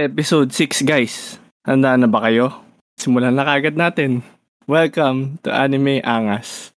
Episode 6 guys. Handa na ba kayo? Simulan na kagad natin. Welcome to Anime Angas.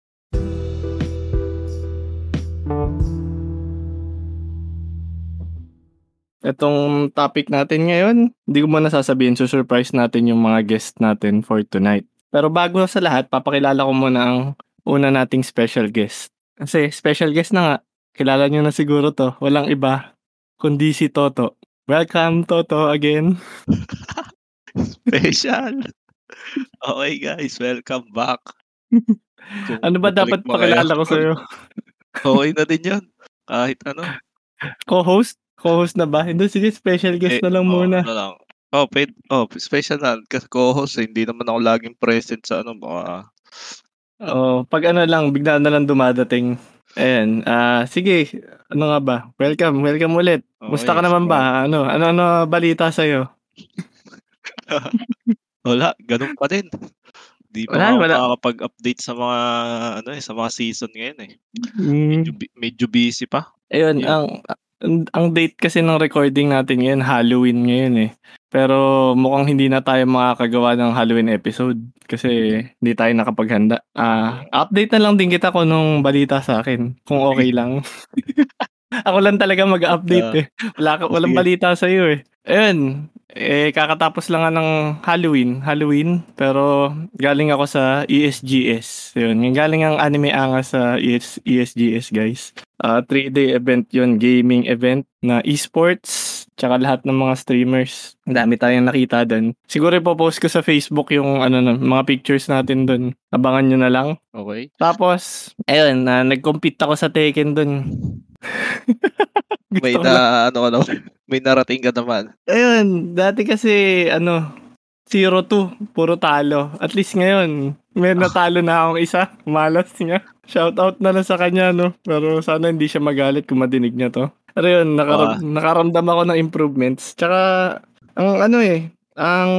Itong topic natin ngayon, hindi ko muna sasabihin, surprise natin yung mga guest natin for tonight. Pero bago sa lahat, papakilala ko muna ang una nating special guest. Kasi special guest na nga, kilala nyo na siguro to. Walang iba, kundi si Toto. Welcome, Toto, again. Special. Okay guys, welcome back. Kung Ano ba dapat pakilala ko sa'yo? Okay na din yun. Kahit ano. Co-host? Co-host na ba? Hindi, sige, special guest Eh, na lang oh, muna. ano lang. Oh, paid, oh, special na. Kasi co-host, eh, hindi naman ako laging present sa ano. Baka, Oh, pag ano lang, bigla na lang dumadating. Ayan, ah sige, ano nga ba? Welcome, welcome ulit. Musta ka Okay, naman ba? Ano, ano, ano balita sa'yo? wala, ganun pa din. Di pa Wala, ako wala. makakapag-update sa mga ano eh, sa mga season ngayon eh. Mm, Medyo, medyo busy pa. ayun, Yun. ang, ang, date kasi ng recording natin ngayon, Halloween ngayon eh. Pero mukhang hindi na tayo makakagawa ng Halloween episode kasi hindi tayo nakapaghanda. Ah, update na lang din kita kung nung balita sa akin, kung okay lang. Ako lang talaga mag-update Ah, eh. Wala ka, walang sige. balita sa iyo eh. Ayun, eh kakatapos lang nga ng Halloween, Halloween, pero galing ako sa ESGS. Yun, yung galing ang anime anga sa ES, ESGS guys. Ah, 3-day event yun, gaming event na esports, tsaka lahat ng mga streamers. Ang dami tayong nakita doon. Siguro ipopost ko sa Facebook yung ano na, mga pictures natin doon. Abangan nyo na lang. Okay. Tapos, ayun, na nag-compete ako sa Tekken doon. May na, ano, ano, may narating ka naman. Ayun, dati kasi ano, 0-2, puro talo. At least ngayon, may natalo na akong isa. Malas niya. Shout out na lang sa kanya, no? Pero sana hindi siya magalit kung madinig niya to. Pero yun, nakaram- nakaramdam ako ng improvements. Tsaka, ang ano eh, ang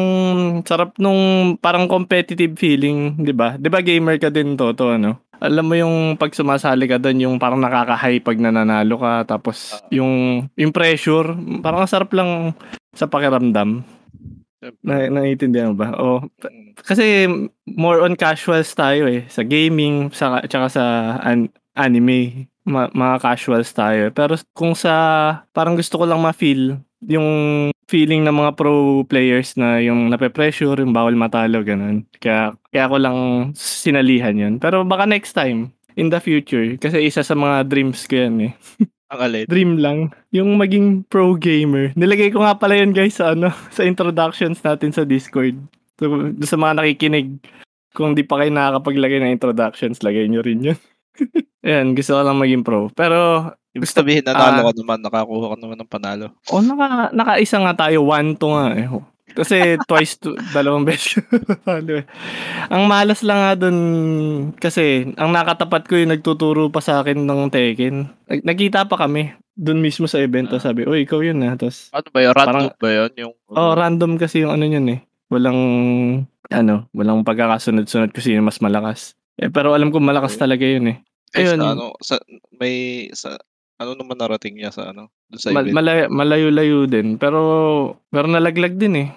sarap nung parang competitive feeling, di ba? Di ba gamer ka din to, to ano? Alam mo yung pag sumasali ka doon, yung parang nakaka-high pag nananalo ka, tapos yung, yung pressure, parang ang sarap lang sa pakiramdam. Na, naiintindihan mo ba? O, kasi more on casuals tayo eh. Sa gaming, sa, tsaka sa an- anime. Ma- mga casuals tayo. Pero kung sa, parang gusto ko lang ma-feel yung feeling ng mga pro players na yung nape-pressure, yung bawal matalo, ganun. Kaya, kaya ako lang sinalihan yun. Pero baka next time, in the future, kasi isa sa mga dreams ko yan eh Ang alin. dream lang yung maging pro gamer. Nilagay ko nga pala yun guys sa ano sa introductions natin sa Discord. So, sa mga nakikinig, kung di pa kayo nakakapaglagay ng introductions, lagay nyo rin yun. Ayan, gusto ko lang maging pro. Pero, Ibig sabihin, nanalo Ah. ka naman, nakakuha ka naman ng panalo. oh, naka, nakaisa nga tayo, one to nga eh. Kasi twice to, dalawang beses. Ano eh. ang malas lang nga dun, kasi ang nakatapat ko yung nagtuturo pa sa akin ng Tekken. Nag- Nagkita pa kami dun mismo sa event. Tapos sabi, uy, ikaw yun na. Tapos, Ano ba yun? Random Parang- ba yun? Yung, Oh, random kasi yung ano yun eh. Walang, ano, walang pagkakasunod-sunod kasi yung mas malakas. Eh, pero alam ko malakas Okay. talaga yun eh. Eh, ayun. Sa, ano, sa, may, sa, ano naman narating niya sa, ano, doon sa Mal- event? malay- malayo-layo din. Pero, pero nalaglag din eh.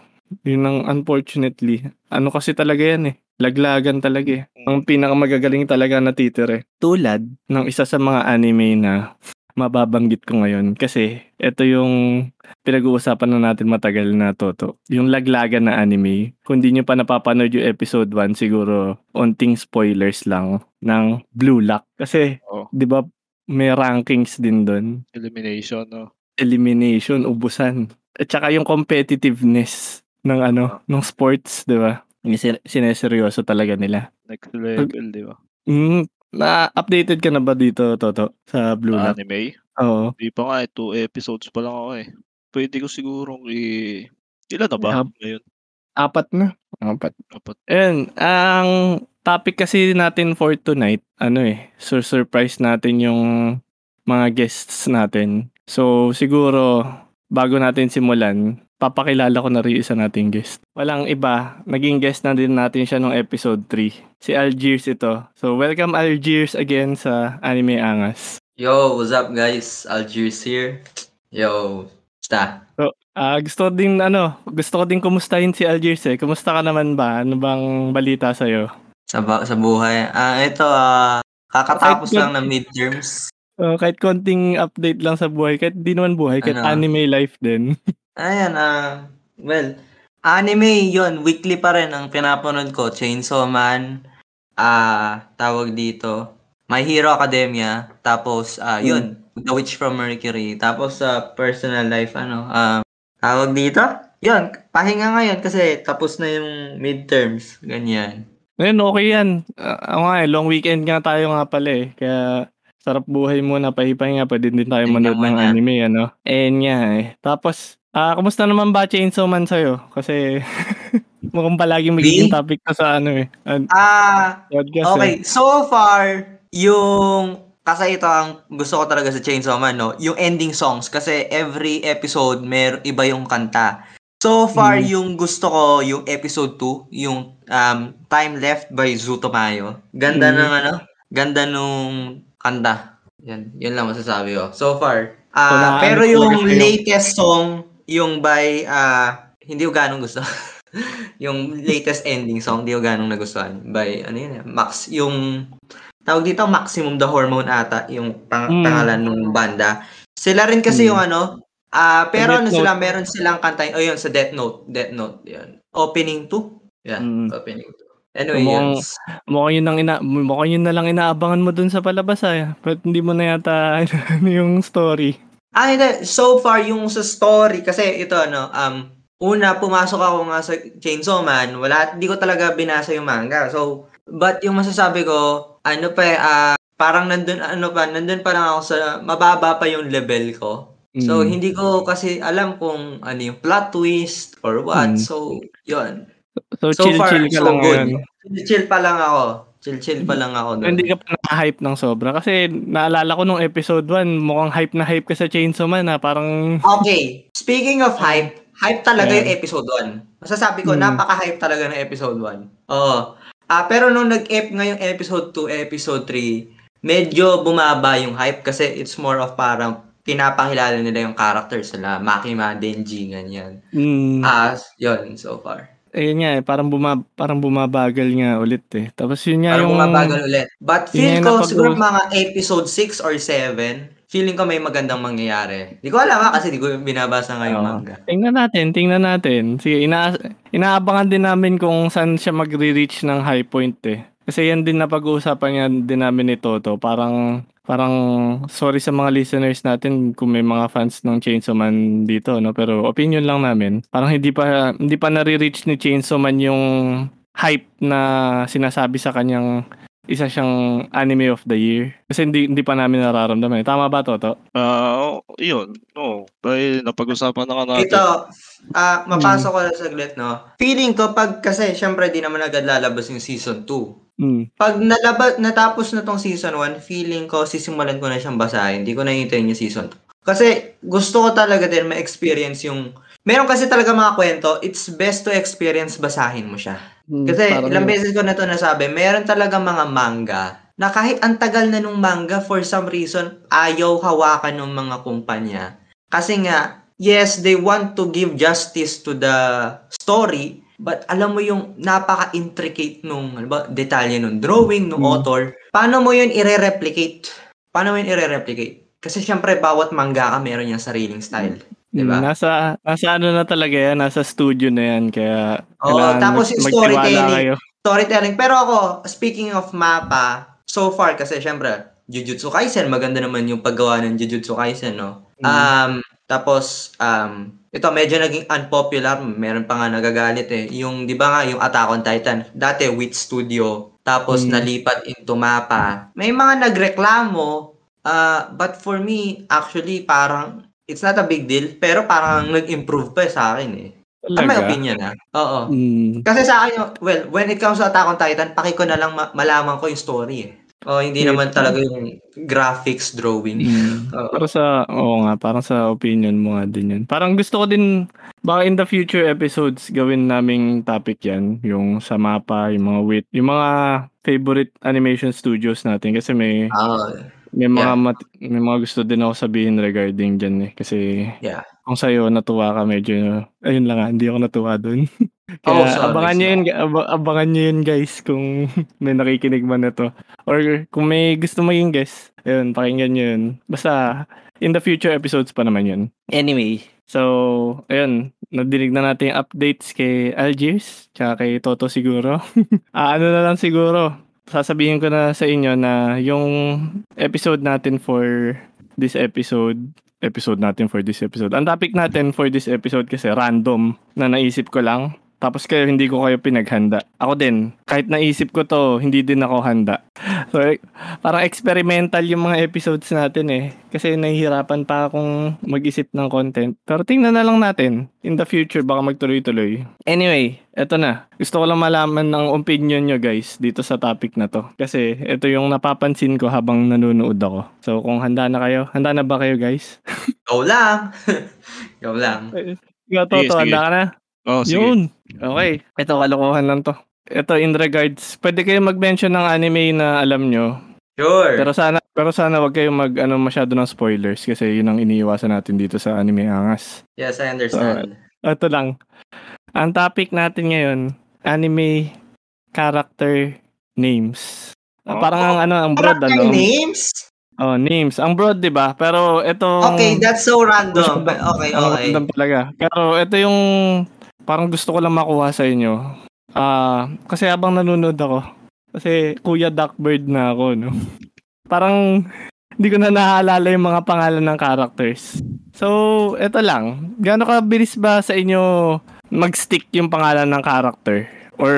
Yun ang unfortunately. Ano kasi talaga yan eh. Laglagan talaga eh. Ang pinakamagagaling talaga na titire. Tulad ng isa sa mga anime na mababanggit ko ngayon. Kasi ito yung pinag-uusapan na natin matagal na toto. Yung laglagan na anime. Kung di nyo pa napapanood yung episode 1, siguro onting spoilers lang ng Blue Lock. Kasi, Oo. di ba, may rankings din doon Elimination, no? elimination, ubusan. At saka yung competitiveness ng ano, ng sports, 'di ba? Sin- sineseryoso talaga nila. Next level, di ba? Mm, na updated ka na ba dito, Toto, sa Blue Lock? anime? Oo. Di pa nga, eh, two episodes pa lang ako eh. Pwede ko sigurong i... Ilan na ba Yeah. ngayon? Apat na. Apat. Apat. Ayun, ang topic kasi natin for tonight, ano eh, sur surprise natin yung mga guests natin. So, siguro, bago natin simulan, papakilala ko na rin isa nating guest. Walang iba, naging guest na din natin siya nung episode 3. Si Algiers ito. So, welcome Algiers again sa Anime Angas. Yo, what's up guys? Algiers here. Yo, basta. Ah, gusto ko din ano, gusto ko din kumustahin si Algiers eh. Kumusta ka naman ba? Ano bang balita sa'yo? Sa, ba- sa buhay. Ah, ito, ah, kakatapos Kahit- lang ng midterms. Oh, kahit konting update lang sa buhay, kahit di naman buhay, kahit Ano? anime life din. Ayan, ah, well, anime yon weekly pa rin ang pinapanood ko. Chainsaw Man, ah, tawag dito, My Hero Academia, tapos, ah, yun, The Witch from Mercury, tapos sa personal life, ano, ah, tawag dito, yun, pahinga ngayon kasi tapos na yung midterms, ganyan. Ngayon, okay yan. Ah, ako nga eh, long weekend nga tayo nga pala eh. Kaya, sarap buhay muna, pahipahinga, pwede din tayo manood ng anime, ano. Eh, nga eh. Tapos, ah, kumusta naman ba Chainsaw Man sa'yo? Kasi, mukhang palaging magiging Me? topic to sa ano eh. Ah, podcast Okay, eh. so far, yung kasi ito ang gusto ko talaga sa Chainsaw Man, no? Yung ending songs kasi every episode mer iba yung kanta. So far, Mm. yung gusto ko, yung episode 2, yung um, Time Left by Zutomayo. Ganda Mm. ng ano? Ganda nung kanta. Yan, yun lang masasabi ko. So far. So, naano pero talaga yung latest song, yung by, ah, hindi ko ganong gusto. yung latest ending song, hindi ko ganong nagustuhan. By, ano yun, eh, Max, yung, tawag dito, Maximum the Hormone ata, yung pang, Mm. pangalan ng banda. Sila rin kasi Mm. yung ano, ah, pero Sa ano sila, meron silang kanta, oh yun, sa Death Note, Death Note, yun. Opening 2? Yeah, Mm. opening 2. Anyway, Mukhang- yun. Mukhang yun, ang ina, mukhang yun na lang inaabangan mo dun sa palabas ah. But hindi mo na yata ano yung story. Ah, hindi. So far, yung sa story, kasi ito, ano, um, una, pumasok ako nga sa Chainsaw Man, wala, di ko talaga binasa yung manga. So, but yung masasabi ko, ano pa, ah, parang nandun, ano pa, nandun pa lang ako sa, mababa pa yung level ko. So, Mm. hindi ko kasi alam kung ano yung plot twist or what. Mm. So, yun. So, So far, chill-chill ka so lang good. ngayon. Chill pa lang ako. Chill-chill pa lang ako doon. Hindi ka pa na-hype ng sobra. Kasi naalala ko nung episode 1, mukhang hype na hype ka sa Chainsaw Man ha. Parang, Okay, speaking of hype, hype talaga Yeah. yung episode 1. Masasabi ko, Hmm. napaka-hype talaga ng episode 1. Oo. Ah, pero nung nag-ep ngayong episode 2, episode 3, medyo bumaba yung hype kasi it's more of parang pinapakilala nila yung characters nila, Makima, Denji, ganyan. mm, Ah, yun, so far. Ayun nga eh, parang, buma, parang bumabagal nga ulit eh. Tapos yun nga Parang yung... bumabagal ulit. But feel ko, napag- siguro mga episode 6 or 7, feeling ko may magandang mangyayari. Di ko alam ha, kasi di ko binabasa nga yung Oo. manga. Tingnan natin, tingnan natin. Sige, ina inaabangan din namin kung saan siya magre-reach ng high point eh. Kasi yan din na pag-uusapan niya din namin ni Toto. Parang, parang, sorry sa mga listeners natin kung may mga fans ng Chainsaw Man dito, no? Pero opinion lang namin. Parang hindi pa, hindi pa nare-reach ni Chainsaw Man yung hype na sinasabi sa kanyang isa siyang anime of the year. Kasi hindi, hindi pa namin nararamdaman. Tama ba, Toto? Ah, yun. Oo. Dahil napag-usapan na nga natin. Ito, ah mapasok ko lang saglit, no? Feeling ko, pag kasi, syempre, di naman agad lalabas yung season 2. Mm. Pag nalaba, natapos na tong season 1, feeling ko, sisimulan ko na siyang basahin. Hindi ko na hintayin yung season 2. Kasi, gusto ko talaga din ma-experience yung... Meron kasi talaga mga kwento, it's best to experience basahin mo siya. Mm, Kasi ilang yun. beses ko na to nasabi, meron talaga mga manga na kahit ang tagal na nung manga, for some reason, ayaw hawakan ng mga kumpanya. Kasi nga, yes, they want to give justice to the story, but alam mo yung napaka-intricate nung ba, detalye nung drawing, nung Mm. author. Paano mo yun i-replicate? Paano mo yun i-replicate? Kasi syempre, bawat manga ka meron yung sariling style. Diba? Mm, Nasa, nasa ano na talaga yan, nasa studio na yan, kaya Oo, tapos mag- yung storytelling. kayo. storytelling. Pero ako, speaking of mapa, so far kasi syempre, Jujutsu Kaisen, maganda naman yung paggawa ng Jujutsu Kaisen, no? Mm. Um, tapos, um, ito medyo naging unpopular, meron pa nga nagagalit eh. Yung, di ba nga, yung Attack on Titan, dati Wit Studio, tapos Mm. nalipat into mapa. May mga nagreklamo, uh, but for me, actually, parang, it's not a big deal, pero parang nag-improve pa sa akin eh. Talaga? opinion ah. Oo. Mm. Kasi sa akin, well, when it comes to Attack on Titan, paki ko na lang ma- malaman ko yung story eh. O hindi Yeah. naman talaga yung graphics drawing. Mm. Para sa, oo nga, parang sa opinion mo nga din yan. Parang gusto ko din, baka in the future episodes, gawin naming topic yan. Yung sa mapa, yung mga wit, yung mga favorite animation studios natin. Kasi may, Oo. may mga, mat- may mga gusto din ako sabihin regarding dyan eh. Kasi, Yeah. kung sa'yo natuwa ka medyo ayun lang nga, hindi ako natuwa dun. Kaya Oh, sorry, abangan niyo yun, aba- abangan niyo yun guys kung may nakikinig man na to. Or kung may gusto maging guest, ayun, pakinggan niyo yun. Basta in the future episodes pa naman yun. Anyway, so ayun, nadinig na natin yung updates kay Algiers, tsaka kay Toto siguro. ah, ano na lang siguro, sasabihin ko na sa inyo na yung episode natin for this episode, episode natin for this episode. Ang topic natin for this episode kasi random na naisip ko lang. Tapos kayo hindi ko kayo pinaghanda. Ako din, kahit naisip ko to, hindi din ako handa. So, eh, parang experimental yung mga episodes natin eh. Kasi nahihirapan pa akong mag-isip ng content. Pero tingnan na lang natin. In the future, baka magtuloy-tuloy. Anyway, eto na. Gusto ko lang malaman ng opinion nyo guys dito sa topic na to. Kasi ito yung napapansin ko habang nanonood ako. So kung handa na kayo, handa na ba kayo guys? Go lang. Go lang. Ikaw, Toto, handa ka na? Oh, sige. Yun. Okay. Ito, kalokohan lang to. Ito, in regards, pwede kayo mag-mention ng anime na alam nyo. Sure. Pero sana, pero sana wag kayong mag, ano, masyado ng spoilers kasi yun ang iniiwasan natin dito sa anime angas. yes, I understand. Ito lang. Ang topic natin ngayon, anime character names. Ah, Oh. Parang ang ano, ang broad Character ano. names? Oh, names. Ang broad, 'di ba? Pero ito Okay, that's so random. Okay, Ang okay. random talaga. Pero ito yung parang gusto ko lang makuha sa inyo. Ah, kasi habang nanonood ako, kasi Kuya Duckbird na ako, no. Parang hindi ko na naaalala yung mga pangalan ng characters. So, ito lang. Gaano kabilis ba sa inyo mag-stick yung pangalan ng character? Or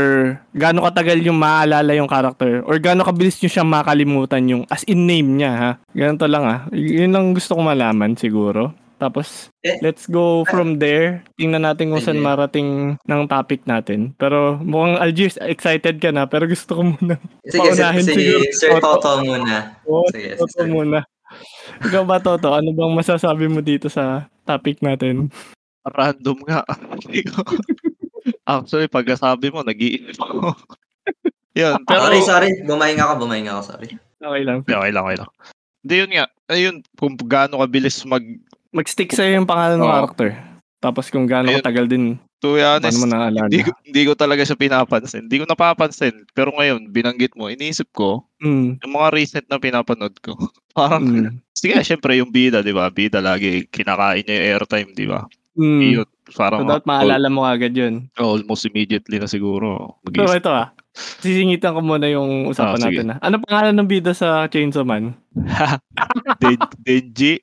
gaano katagal yung maaalala yung character? Or gaano kabilis nyo siya makalimutan yung as in name niya, ha? Ganito lang, ah. Y- yun lang gusto ko malaman siguro. Tapos, Eh, let's go from there. Tingnan natin kung saan Sige. marating ng topic natin. Pero mukhang Algiers, excited ka na. Pero gusto ko muna. Sige, si, paunahin si siguro. Sir Toto. Toto muna. Oh, Sige, Toto sige. muna. Ikaw ba, Toto? Ano bang masasabi mo dito sa topic natin? Random nga. Actually, pagkasabi mo, nag-iisip ako. Yun, pero... sorry, sorry. Bumahinga ako, bumahinga ako, sorry. Okay lang. Okay lang, okay lang. Hindi yun nga. Ayun, kung gaano kabilis mag... Mag-stick sa'yo yung pangalan ng Oo. character. Tapos kung gaano katagal din, To be honest, mo hindi, ko, hindi ko talaga siya pinapansin. Hindi ko napapansin. Pero ngayon, binanggit mo, iniisip ko, Mm, yung mga recent na pinapanood ko. Parang, mm, sige, syempre yung bida, di ba? Bida lagi, kinakain niya yung airtime, di ba? mm. Yun, parang So, dapat maalala mo agad yun. al- almost immediately na siguro. So, Mag-isip. ito ah. Sisingitan ko muna yung usapan Ah, natin. Ah. Ano pangalan ng bida sa Chainsaw Man? Den- Denji.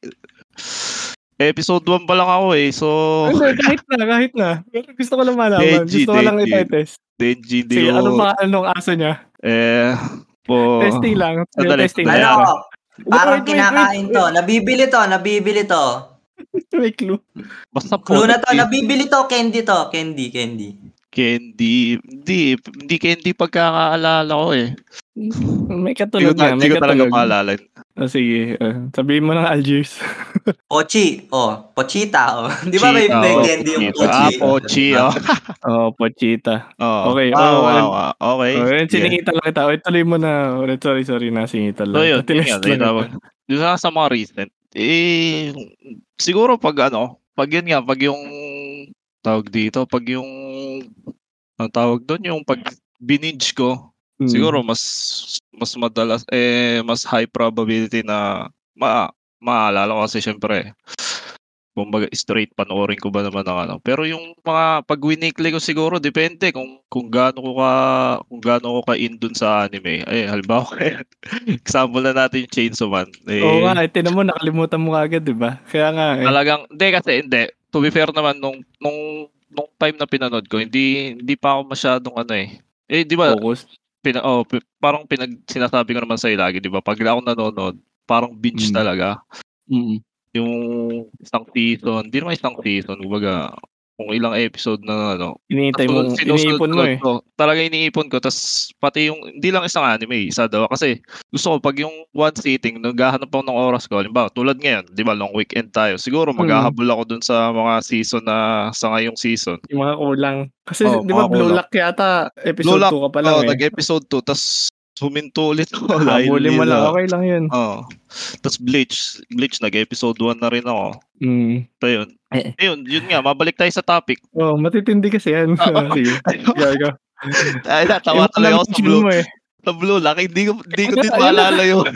Episode 1 pa lang ako eh. So, Hindi, kahit na, kahit na. Gusto ko lang malaman. Denji, gusto ko lang i-test. Denji, Sige, ano pangalan ng aso niya? Eh, po... Testing lang. Sandali, testing lang. Ano? Parang Wait, wait, kinakain wait, to. Nabibili to, nabibili to. May clue. Basta po. Clue na to, nabibili to, candy to. Candy, candy. Candy. Hindi. Hindi candy pagkakaalala ko eh. May ta- na. hindi May ko talaga maalala. Oh, sige. Uh, sabihin mo ng Algiers. Pochi. Oh, pochita. Oh. Di ba may, may oh, yung Pochi. pochi? Ah, pochi. Oh. oh, Pochita. oh. Okay, Wow, oh, wow, wow. Okay. Oh, yun, Yeah. sinigitan lang kita. Wait, tuloy mo na. Ulit, sorry, sorry. Nasingitan lang. So yun, yun Tinest nga, lang. Yung sa, sa mga recent, eh, siguro pag ano, pag yun nga, pag yung, tawag dito, pag yung, ang tawag doon, yung pag bininge ko, Hmm. siguro mas, mas madalas, eh, mas high probability na, ma, maalala ko kasi syempre, kumbaga straight panoorin ko ba naman ng ano. Pero yung mga pag winikly ko siguro depende kung kung gaano ko ka kung gaano ko ka in dun sa anime. Ay, halimbawa example na natin Chainsaw Man. Eh, Oo nga, eh, tinan mo, nakalimutan mo agad, di ba? Kaya nga, eh. Talagang hindi kasi hindi. To be fair naman nung nung nung time na pinanood ko, hindi hindi pa ako masyadong ano eh. Eh, di ba? focus. Pina, oh, parang pinag sinasabi ko naman sa lagi, di ba? Pag ako nanonood, parang binge Mm. talaga. Mm. yung isang season, hindi naman isang season, kumbaga, kung ilang episode na ano, Iniintay mo, iniipon mo eh. Talaga iniipon ko. Tapos pati yung, hindi lang isang anime, isa daw. Kasi gusto ko pag yung one sitting, naghahanap ako ng oras ko. Halimbawa, tulad ngayon, di ba, long weekend tayo. Siguro Hmm. maghahabol ako dun sa mga season na sa ngayong season. Yung mga kulang. Kasi Oo, di ba Blue. Lock yata episode Lock, 2 ka pa lang Oh, eh. nag-episode 2. Tapos Huminto ulit ako Habulin mo lang. Okay lang yun. Oo. Tapos Bleach. Bleach, nag-episode 1 na rin ako. Mm. So yun. Eh. Ayun, yun nga, mabalik tayo sa topic. Oh, matitindi kasi yan. Oo. Sige. Gaga. Ay, natawa Yung tuloy ako sa Blue, mo eh. sa Blue Lock. Hindi ko, hindi ko din maalala yun.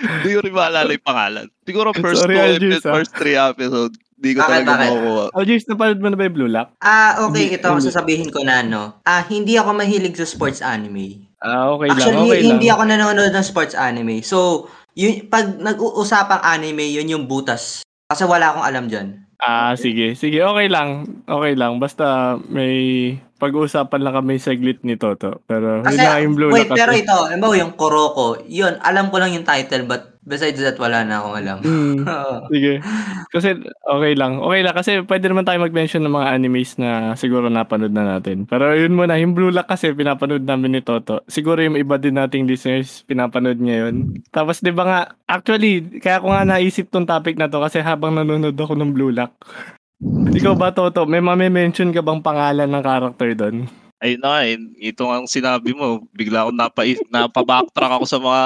Hindi ko rin maalala yung pangalan. Siguro first Sorry, two ah. first three episodes. Hindi ko Bakit, talaga bakit? makukuha. Algiers, napanood mo na ba yung Blue Lock? Ah, okay, Hindi- ito ang sasabihin ko na, no. Ah, hindi ako mahilig sa sports anime. Ah, okay lang. Actually, Okay hindi lang. ako nanonood ng sports anime. So, yun, pag nag-uusapang anime, yun yung butas. Kasi wala akong alam dyan. Ah, sige. Sige, okay lang. Okay lang. Basta may pag-uusapan lang kami saglit ni Toto. Pero Kasi, yun na yung Blue wait, pero kasi- ito, alam mo yung Kuroko, yun, alam ko lang yung title, but besides that, wala na akong alam. Hmm. Sige. Kasi okay lang. Okay lang kasi pwede naman tayo mag-mention ng mga animes na siguro napanood na natin. Pero yun muna, yung Blue Lock kasi pinapanood namin ni Toto. Siguro yung iba din nating listeners pinapanood ngayon. Tapos 'di ba nga actually kaya ko nga naisip tong topic na to kasi habang nanonood ako ng Blue Lock. Ikaw ba Toto, may mame-mention ka bang pangalan ng character doon? Ayun na eh, ito nga ang sinabi mo. Bigla akong napa, napa-backtrack ako sa mga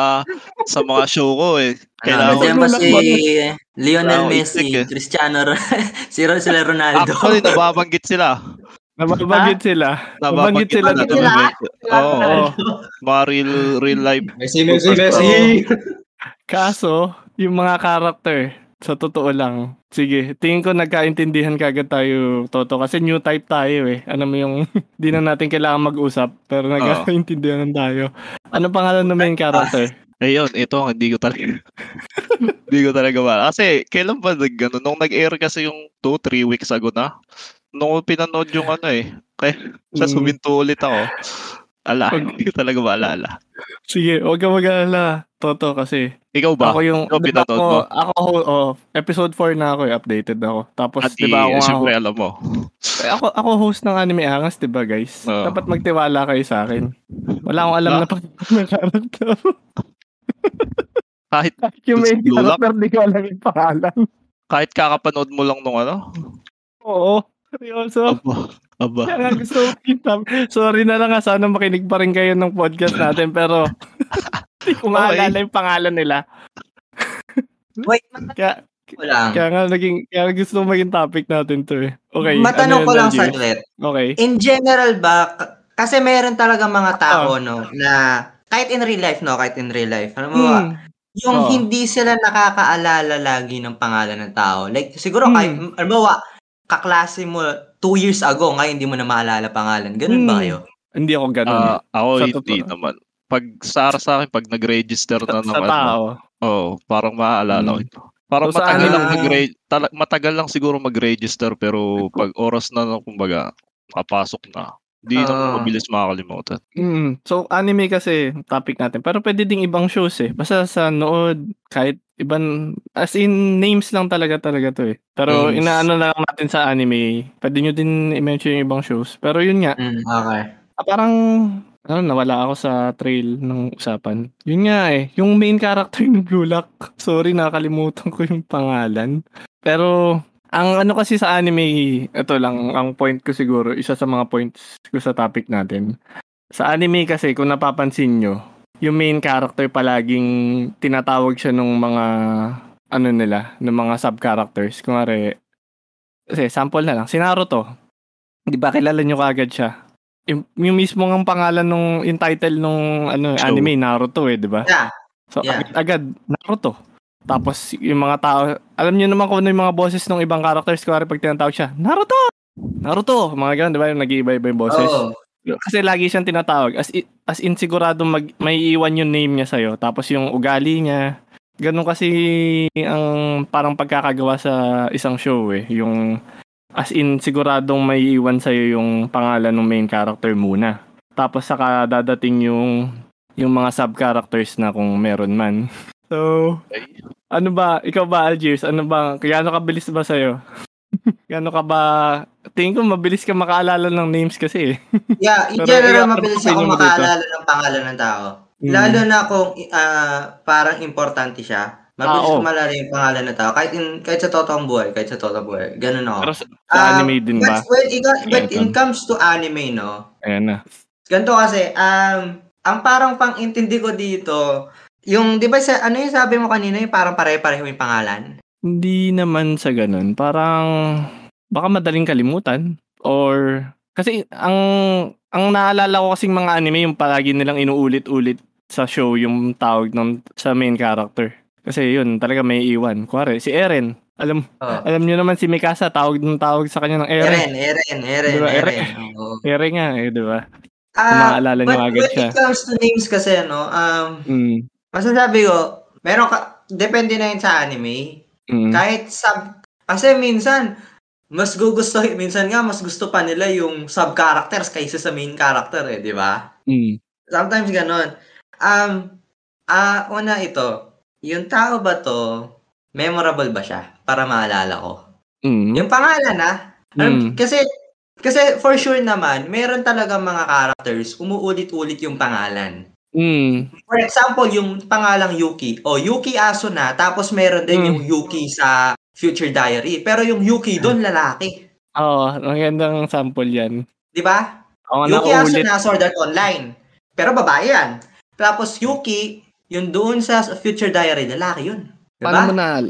sa mga show ko eh. Kailangan Kailangan ba Blue si Lionel Messi, eh. Cristiano, si Ronaldo. Actually, nababanggit sila. Nababanggit sila. Nabanggit sila. Nabanggit doon. sila? Oo. Oo. Mga real, real life. Messi, Messi, Messi. Kaso, yung mga character, sa totoo lang, sige, tingin ko nagkaintindihan kagad tayo, Toto, kasi new type tayo eh. Ano mo yung, di na natin kailangan mag-usap, pero nagkaintindihan tayo. Ano pangalan ng main character? Ayun, ito ang hindi ko talaga. hindi ko talaga wala. Kasi, kailan ba nag, ano, nung nag-air kasi yung 2-3 weeks ago na, nung pinanood yung ano eh, kaya Mm. suminto ulit ako. Ala, Pag- hindi talaga maalala. Sige, huwag ka mag-alala, Toto, kasi Ikaw ba? ako yung, Ikaw di ba pinanood ako, mo? ako, oh, episode 4 na ako updated ako. Tapos, At di ba ako, siyempre alam mo. Eh, ako, ako host ng Anime Angas, di ba guys? Oo. Dapat magtiwala kayo sa akin. Wala akong alam Ah. na pag ng character. Kahit, yung main character, di ko alam yung pangalan. kahit kakapanood mo lang nung ano. Oo. Seryoso. Aba, aba. Kaya nga gusto ko kita. Sorry na lang nga, sana makinig pa rin kayo ng podcast natin, pero hindi ko maalala yung pangalan nila. Wait, Kaya, ko lang. kaya nga naging, kaya gusto ko maging topic natin to eh. Okay. Matanong ano ko lang LG? saglit. Okay. In general ba, k- kasi meron talaga mga Ah. tao, no, na kahit in real life, no, kahit in real life, alam mo ba, Hmm. yung Oo. hindi sila nakakaalala lagi ng pangalan ng tao. Like, siguro Hmm. kahit, alam mo ba, kaklase mo two years ago, ngayon hindi mo na maalala pangalan. Ganun ba Hmm. kayo? Hindi ako ganun. Ah, ako Sa hindi totoo. naman. Pag sa sa akin, pag nag-register sa, na sa ano, tao. oh, parang maaalala ko Hmm. ito. Parang So, sa matagal lang tala- matagal lang siguro mag-register pero pag oras na kumbaga nakapasok na. Hindi Ah. naman mabilis makakalimutan. Mm. So, anime kasi topic natin. Pero pwede ding ibang shows eh. Basta sa nood, kahit ibang, as in, names lang talaga talaga to eh. Pero Names. inaano na lang natin sa anime. Pwede nyo din i-mention yung ibang shows. Pero yun nga, Mm, okay. ah, parang, ano, nawala ako sa trail ng usapan. Yun nga eh, yung main character ng Blue Lock. Sorry, nakalimutan ko yung pangalan. Pero, ang ano kasi sa anime, ito lang, ang point ko siguro, isa sa mga points ko sa topic natin. Sa anime kasi, kung napapansin nyo, yung main character palaging tinatawag siya ng mga, ano nila, ng mga sub-characters. Kunwari, kasi sample na lang, si Naruto. Di ba kilala nyo kagad siya? Yung, yung mismo ng pangalan nung yung title nung ano Show. anime Naruto eh, di ba? Yeah. So Yeah. agad, agad Naruto. Tapos yung mga tao, alam niyo naman kung ano yung mga boses ng ibang characters kuwari pag tinatawag siya, Naruto! Naruto! Mga ganun, di ba? Yung nag-iiba-iba yung boses. Oo. Kasi lagi siyang tinatawag. As, i- as in sigurado mag, may iwan yung name niya sa'yo. Tapos yung ugali niya. Ganun kasi ang parang pagkakagawa sa isang show eh. Yung as in siguradong may iwan sa'yo yung pangalan ng main character muna. Tapos saka dadating yung yung mga sub-characters na kung meron man. So, Okay. ano ba, ikaw ba Algiers, ano ba, gaano kabilis ba sa'yo? gaano ka ba, tingin ko mabilis ka makaalala ng names kasi eh. Yeah, in general, mabilis ako dito? makaalala ng pangalan ng tao. Mm. Lalo na kung ah, parang importante siya. Mabilis Ah, oo. ko maalala yung pangalan ng tao. Kahit, in, kahit sa totoong buhay, kahit sa totoong buhay. Ganun ako. Pero sa, sa Um, anime din ba? But when it, but it comes to anime, no? Ayan na. Ganito kasi, um, ang parang pang-intindi ko dito, yung, di ba, sa, ano yung sabi mo kanina, yung parang pare-pareho yung pangalan? Hindi naman sa ganun. Parang baka madaling kalimutan or kasi ang ang naalala ko kasing mga anime yung palagi nilang inuulit-ulit sa show yung tawag ng sa main character. Kasi yun, talaga may iwan. Kuwari, si Eren. Alam Oh. alam niyo naman si Mikasa tawag ng tawag sa kanya ng Eren. Eren, Eren, Eren, Di ba, Eren. Eren? Oo. Eren nga eh, di ba? Ah, Maalala niyo when, agad when siya. it comes to names kasi, no, um, Mm. Masasabi ko, meron ka, depende na yun sa anime. Mm. Kahit sub, kasi minsan, mas gugustuhin, minsan nga, mas gusto pa nila yung sub-characters kaysa sa main character eh, di ba? Mm. Sometimes ganon. Um, ah, una ito, yung tao ba to, memorable ba siya? Para maalala ko. Mm. Yung pangalan ah, alam- Mm. kasi, kasi for sure naman, meron talaga mga characters, umuulit-ulit yung pangalan. Mm. For example, yung pangalang Yuki. O, Yuki aso na, tapos meron din Mm. yung Yuki sa Future Diary. Pero yung Yuki doon, lalaki. Oo, magandang sample yan. Di ba? Ako Yuki aso na Sword Art Online. Pero babae yan. Tapos Yuki, yung doon sa Future Diary, lalaki yun. Di Paano mo na,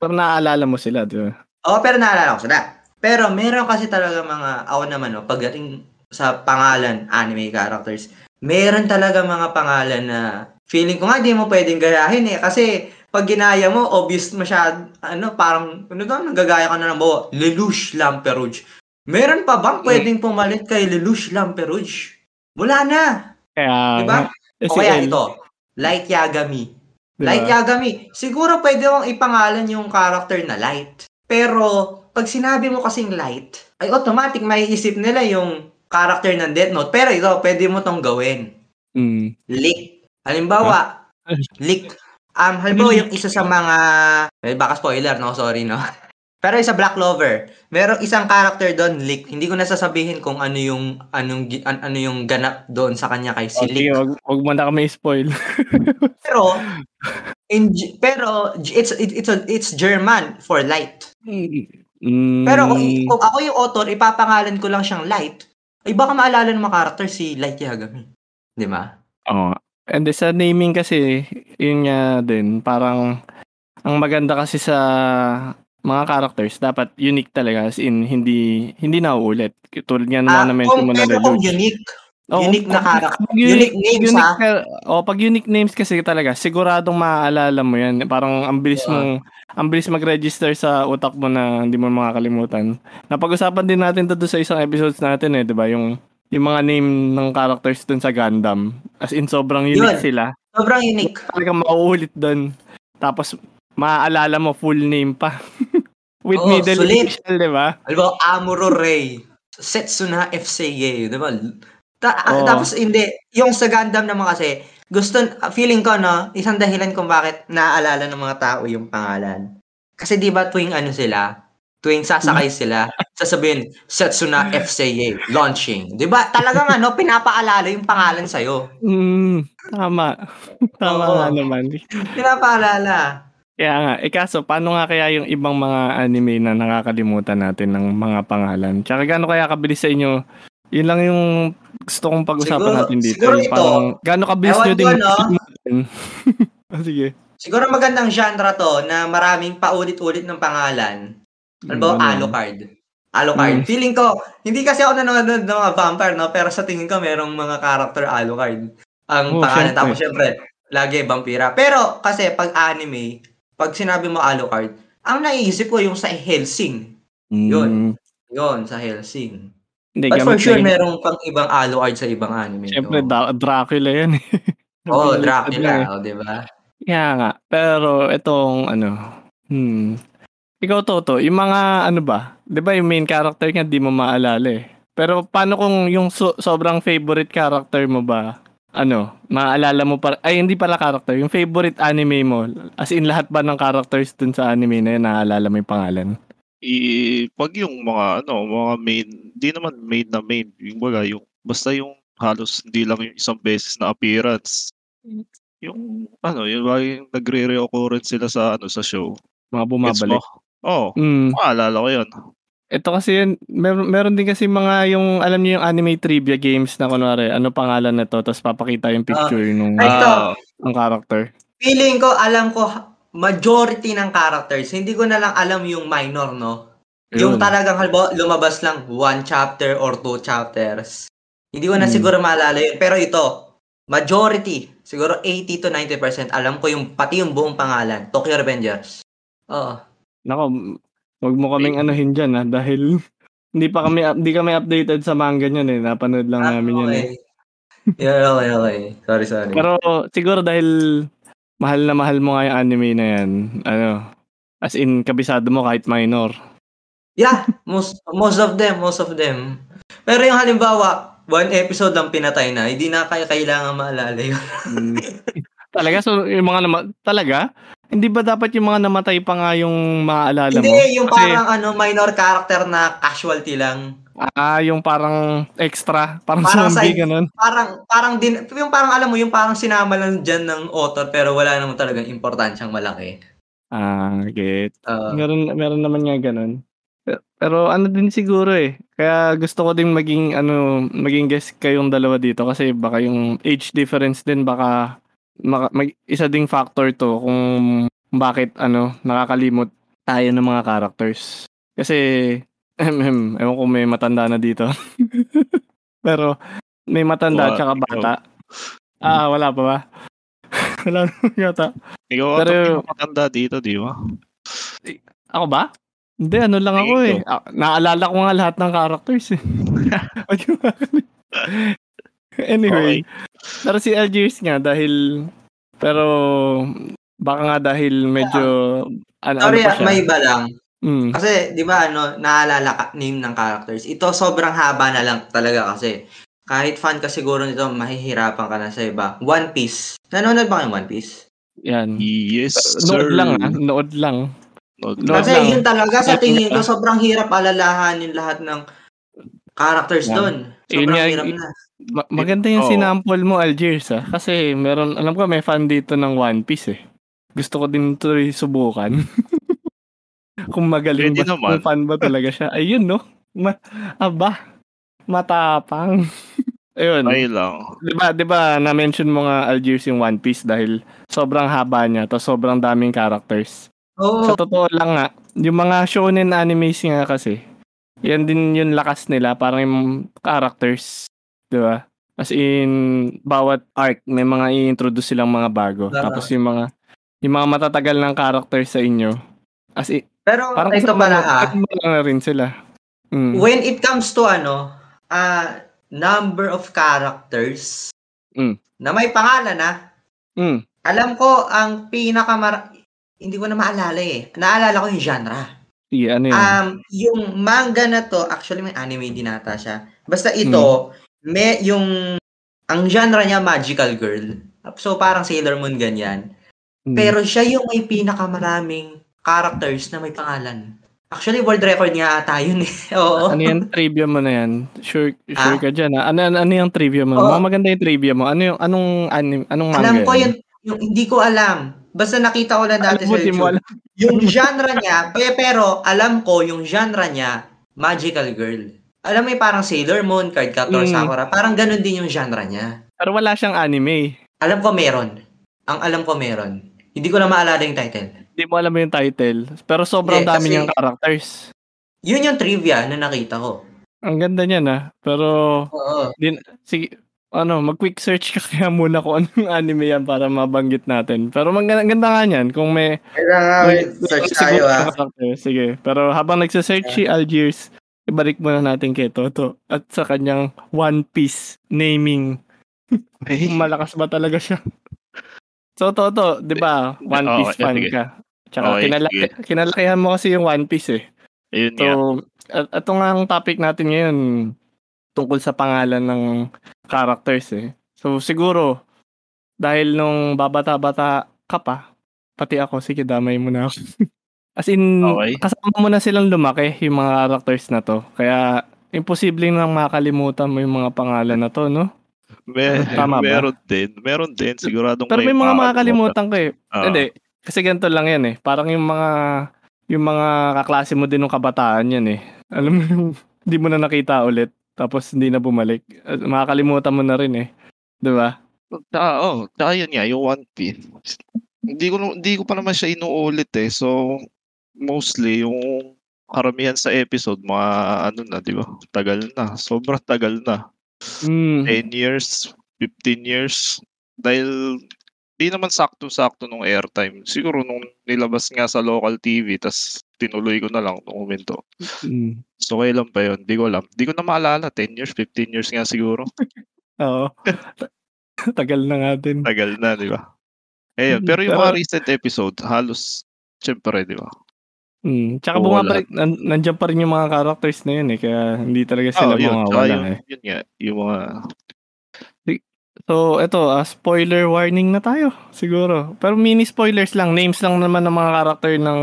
parang naaalala mo sila, di ba? Oo, pero naalala ko sila. Pero meron kasi talaga mga, ako naman, no, pagdating sa pangalan, anime characters, meron talaga mga pangalan na feeling ko nga di mo pwedeng gayahin eh. Kasi pag ginaya mo, obvious masyad, ano, parang, ano daw, nagagaya ka na ng buo, Lelouch Lamperouge. Meron pa bang pwedeng pumalit kay Lelouch Lamperouge? Wala na. Kaya, Diba? eh, O kaya ito, Light Yagami. diba? Light Yagami. Siguro pwede mong ipangalan yung character na Light. Pero, pag sinabi mo kasing Light, ay automatic may isip nila yung character ng Death Note. Pero ito, pwede mo tong gawin. Mm. Lick. Halimbawa, Lick. Um, halimbawa yung isa sa mga, eh, baka spoiler, no? Sorry, no? Pero sa Black Clover, merong isang character doon, Lick. Hindi ko na sasabihin kung ano yung anong an- ano yung ganap doon sa kanya kay si Oh, Lick. wag, wag mo na kami spoil. Pero in pero it's it- it's a, it's German for light. Mm. Pero kung, kung ako yung author, ipapangalan ko lang siyang light. Ay baka maalala ng mga character si Light Yagami. 'Di ba? Oo. And then sa naming kasi, yun nga din, parang ang maganda kasi sa mga characters, dapat unique talaga as in hindi hindi nauulit. Tulad nga Ah, na-mention kung, mo na pero kung unique, Oo, unique na character, pag unique names unique, ha. ka- oh, pag unique names kasi talaga, siguradong maaalala mo yan. Parang ang bilis Oo. mong, ang bilis mag-register sa utak mo na hindi mo makakalimutan. Napag-usapan din natin to sa isang episodes natin eh, di ba? Yung, yung mga name ng characters dun sa Gundam. As in, sobrang unique Yun. sila. Sobrang unique. Talagang mauulit dun. Tapos, maaalala mo full name pa. With Oo, middle sulit. initial, di ba? Halimbawa, Amuro Ray, Setsuna FCA, 'di ba? Ta- Oo. Tapos hindi, yung sa Gundam naman kasi, gusto feeling ko no, isang dahilan kung bakit naaalala ng mga tao yung pangalan. Kasi 'di ba tuwing ano sila, tuwing sasakay sila, sasabihin Setsuna FCA launching. 'Di ba? Talagang ano, pinapaalala yung pangalan sa Mm, tama. tama Oo. nga naman. Pinapaalala. Kaya nga, eh kaso, paano nga kaya yung ibang mga anime na nakakalimutan natin ng mga pangalan? Tsaka gaano kaya kabilis sa inyo? Yun lang yung gusto kong pag-usapan Siguro- natin dito. siguro ito, parang, gaano kabilis nyo din no? Ah, Sige. Siguro magandang genre to na maraming paulit-ulit ng pangalan. Ano? Alucard. Alucard. Mm. Feeling ko, hindi kasi ako nanonood ng mga vampire, no? Pero sa tingin ko, merong mga character Alucard. Ang Oh, pangalan. syempre. Tapos, syempre, lagi vampira. Pero, kasi, pag anime, pag sinabi mo Alucard, ang naiisip ko yung sa Helsing. Yun. Mm, Yun, sa Helsing. Hindi, But for sure, na yun. merong pang ibang Alucard sa ibang anime. Siyempre, Oo. Da- Dracula yan. eh. Oo, eh. Dracula. oh, di ba? Kaya nga. Pero itong ano, hmm. Ikaw Toto, yung mga ano ba? 'Di ba yung main character niya di mo maalala eh. Pero paano kung yung so- sobrang favorite character mo ba? Ano, maalala mo pa ay hindi pala character, yung favorite anime mo. As in lahat ba ng characters dun sa anime na yun, naaalala mo yung pangalan? I, pag yung mga ano, mga main, di naman main na main, yung baga, yung basta yung halos hindi lang yung isang beses na appearance. Yung ano, yung laging nagre-reoccurrence sila sa ano sa show. Mga bumabalik. Oo, Mm. maalala ko yun. Ito kasi yun, meron, meron din kasi mga yung, alam niyo yung anime trivia games na kunwari, ano pangalan na to, tapos papakita yung picture nung Ay, ito. Ah, ng character. Feeling ko, alam ko, majority ng characters, hindi ko na lang alam yung minor, no? Yung Yun. talagang halimbawa lumabas lang one chapter or two chapters. Hindi ko na Hmm. siguro maalala yun. Pero ito, majority, siguro 80 to 90% alam ko yung pati yung buong pangalan, Tokyo Revengers. Oo. Nako, wag mo kaming anuhin dyan ha, dahil hindi pa kami, hindi kami updated sa manga niyan eh, napanood lang Ah, namin yan eh. okay. Yeah, okay, okay. Sorry, sorry. Pero siguro dahil mahal na mahal mo nga yung anime na yan, ano, as in, kabisado mo kahit minor. Yeah, most most of them, most of them. Pero yung halimbawa, one episode lang pinatay na, hindi na kaya kailangan maalala yun. Mm. talaga? So, yung mga nama- talaga? Hindi ba dapat yung mga namatay pa nga yung maaalala mo? Hindi, yung Kasi- parang ano, minor character na casualty lang. Ah, yung parang extra, parang, Parang zombie, side- ganun. Parang, parang din, yung parang alam mo, yung parang sinama lang dyan ng author pero wala naman talagang importansyang malaki. Ah, get. Uh, meron, meron naman nga ganun. Pero, pero ano din siguro eh. Kaya gusto ko din maging ano, maging guest kayong dalawa dito kasi baka yung age difference din baka maka, mag, isa ding factor to kung bakit ano nakakalimot tayo ng mga characters. Kasi ehem, ewan ko may matanda na dito. pero may matanda Wala, tsaka ikaw. bata. Ah, wala pa ba? wala yata. ikaw Pero- Pero, matanda dito, di ba? Ako ba? Hindi, ano lang ako eh. Ah, naalala ko nga lahat ng characters eh. Yung anyway, pero si Algiers nga dahil pero baka nga dahil medyo ano, ano sorry, pa ah, siya. may iba lang. Mm, Kasi, di ba, ano, naalala ka, name ng characters. Ito, sobrang haba na lang talaga kasi. Kahit fan ka siguro nito, mahihirapan ka na sa iba. One Piece. Nanonood ba kayo One Piece? yan. Yes, Nood sir. lang ah, nood lang. Nood Nood lang. Kasi lang. yun talaga, sa Nood tingin ko, sobrang hirap alalahanin lahat ng characters doon. Yun Sobrang nga, hirap na. Ma- maganda yung Oo. sinample mo Algiers ah kasi meron alam ko may fan dito ng One Piece eh. Gusto ko din to subukan. Kung magaling Pwede ba, naman. kung fan ba talaga siya. Ayun no. Ma- aba, matapang. Ayun. Ay lang. 'Di ba, 'di ba na-mention mo nga Algiers yung One Piece dahil sobrang haba niya, to sobrang daming characters. Oo. Sa totoo lang nga, yung mga shonen animes nga kasi, yan din yung lakas nila, parang yung characters, di ba? As in, bawat arc, may mga i-introduce silang mga bago. Tama. Tapos yung mga, yung mga matatagal ng characters sa inyo, as in, Pero parang ito pala lang na rin sila. Mm. when it comes to ano, ah number of characters Mm. na may pangalan na, Mm. alam ko ang pinakamar... Hindi ko na maalala eh. Naalala ko yung genre. Sige, ano yun? Um, yung manga na to, actually may anime din ata siya. Basta ito, may yung ang genre niya magical girl. So parang Sailor Moon ganyan. Mm. Pero siya yung may pinakamaraming characters na may pangalan. Actually, world record nga ata yun eh. Oo. ano yung trivia mo na yan? Sure, sure Ah? ka dyan ha? Ano, ano, ano yung trivia mo? Mga maganda yung trivia mo. Ano yung, anong, anime, anong manga Alam ko yan? yung, yung hindi ko alam. Basta nakita ko lang dati Alam sa YouTube. alam. Yung genre niya, pe- pero alam ko yung genre niya, magical girl. Alam mo yung parang Sailor Moon, Cardcaptor Mm. Sakura, parang ganun din yung genre niya. Pero wala siyang anime. Alam ko meron. Ang alam ko meron. Hindi ko na maalala yung title. Hindi mo alam yung title. Pero sobrang Hindi, dami kasi- niyang characters. Yun yung trivia na nakita ko. Ang ganda niya na. Pero, Oo. din, sige, ano, mag-quick search ka kaya muna kung anong anime yan para mabanggit natin. Pero mag- ganda nga niyan. Kung may... Kaya nga, kung- search tayo ah. character. Sige. Pero habang nagsa-search si Algiers, ibalik muna natin kay Toto at sa kanyang One Piece naming. Eh, Malakas ba talaga siya? So, Toto, di ba? One Oo, Piece fan sige. ka. Tsaka Okay, kinalaki, kinalakihan mo kasi yung One Piece eh. Ayun So, nga. at ito nga ang topic natin ngayon tungkol sa pangalan ng characters eh. So, siguro, dahil nung babata-bata ka pa, pati ako, sige, damay mo na ako. As in, Okay. kasama mo na silang lumaki, yung mga characters na to. Kaya, imposible nang makalimutan mo yung mga pangalan na to, no? Mer- Tama ba? meron din. Meron din. Siguradong Pero may mga makakalimutan ko eh. Ah. Hindi, kasi ganito lang yan eh. Parang yung mga, yung mga kaklase mo din ng kabataan yan eh. Alam mo yung hindi mo na nakita ulit tapos hindi na bumalik. Ah, Makakalimutan mo na rin eh. 'Di ba? Tsaka, oh, tsaka yun nga, yung One Piece. Hindi ko, hindi ko pa naman siya inuulit eh. So, mostly, yung karamihan sa episode, mga ano na, di ba? Tagal na. Sobrang tagal na. Mm. 10 years, 15 years. Dahil, di naman sakto-sakto nung airtime. Siguro nung nilabas nga sa local TV, tas tinuloy ko na lang nung momento. Mm. So, kailan pa yun? Di ko alam. Di ko na maalala. 10 years, 15 years nga siguro. Oo. Tagal na nga din. Tagal na, di ba? Ayun, Mm, pero yung mga recent episode, halos, syempre, di ba? Mm. Tsaka Oo, bumabalik, nan- nandyan pa rin yung mga characters na yun eh. Kaya hindi talaga sila Oh, yun, tsaka mawawala yung, eh. yun nga, yung mga, So, eto, ah, spoiler warning na tayo, siguro. Pero mini spoilers lang, names lang naman ng mga karakter ng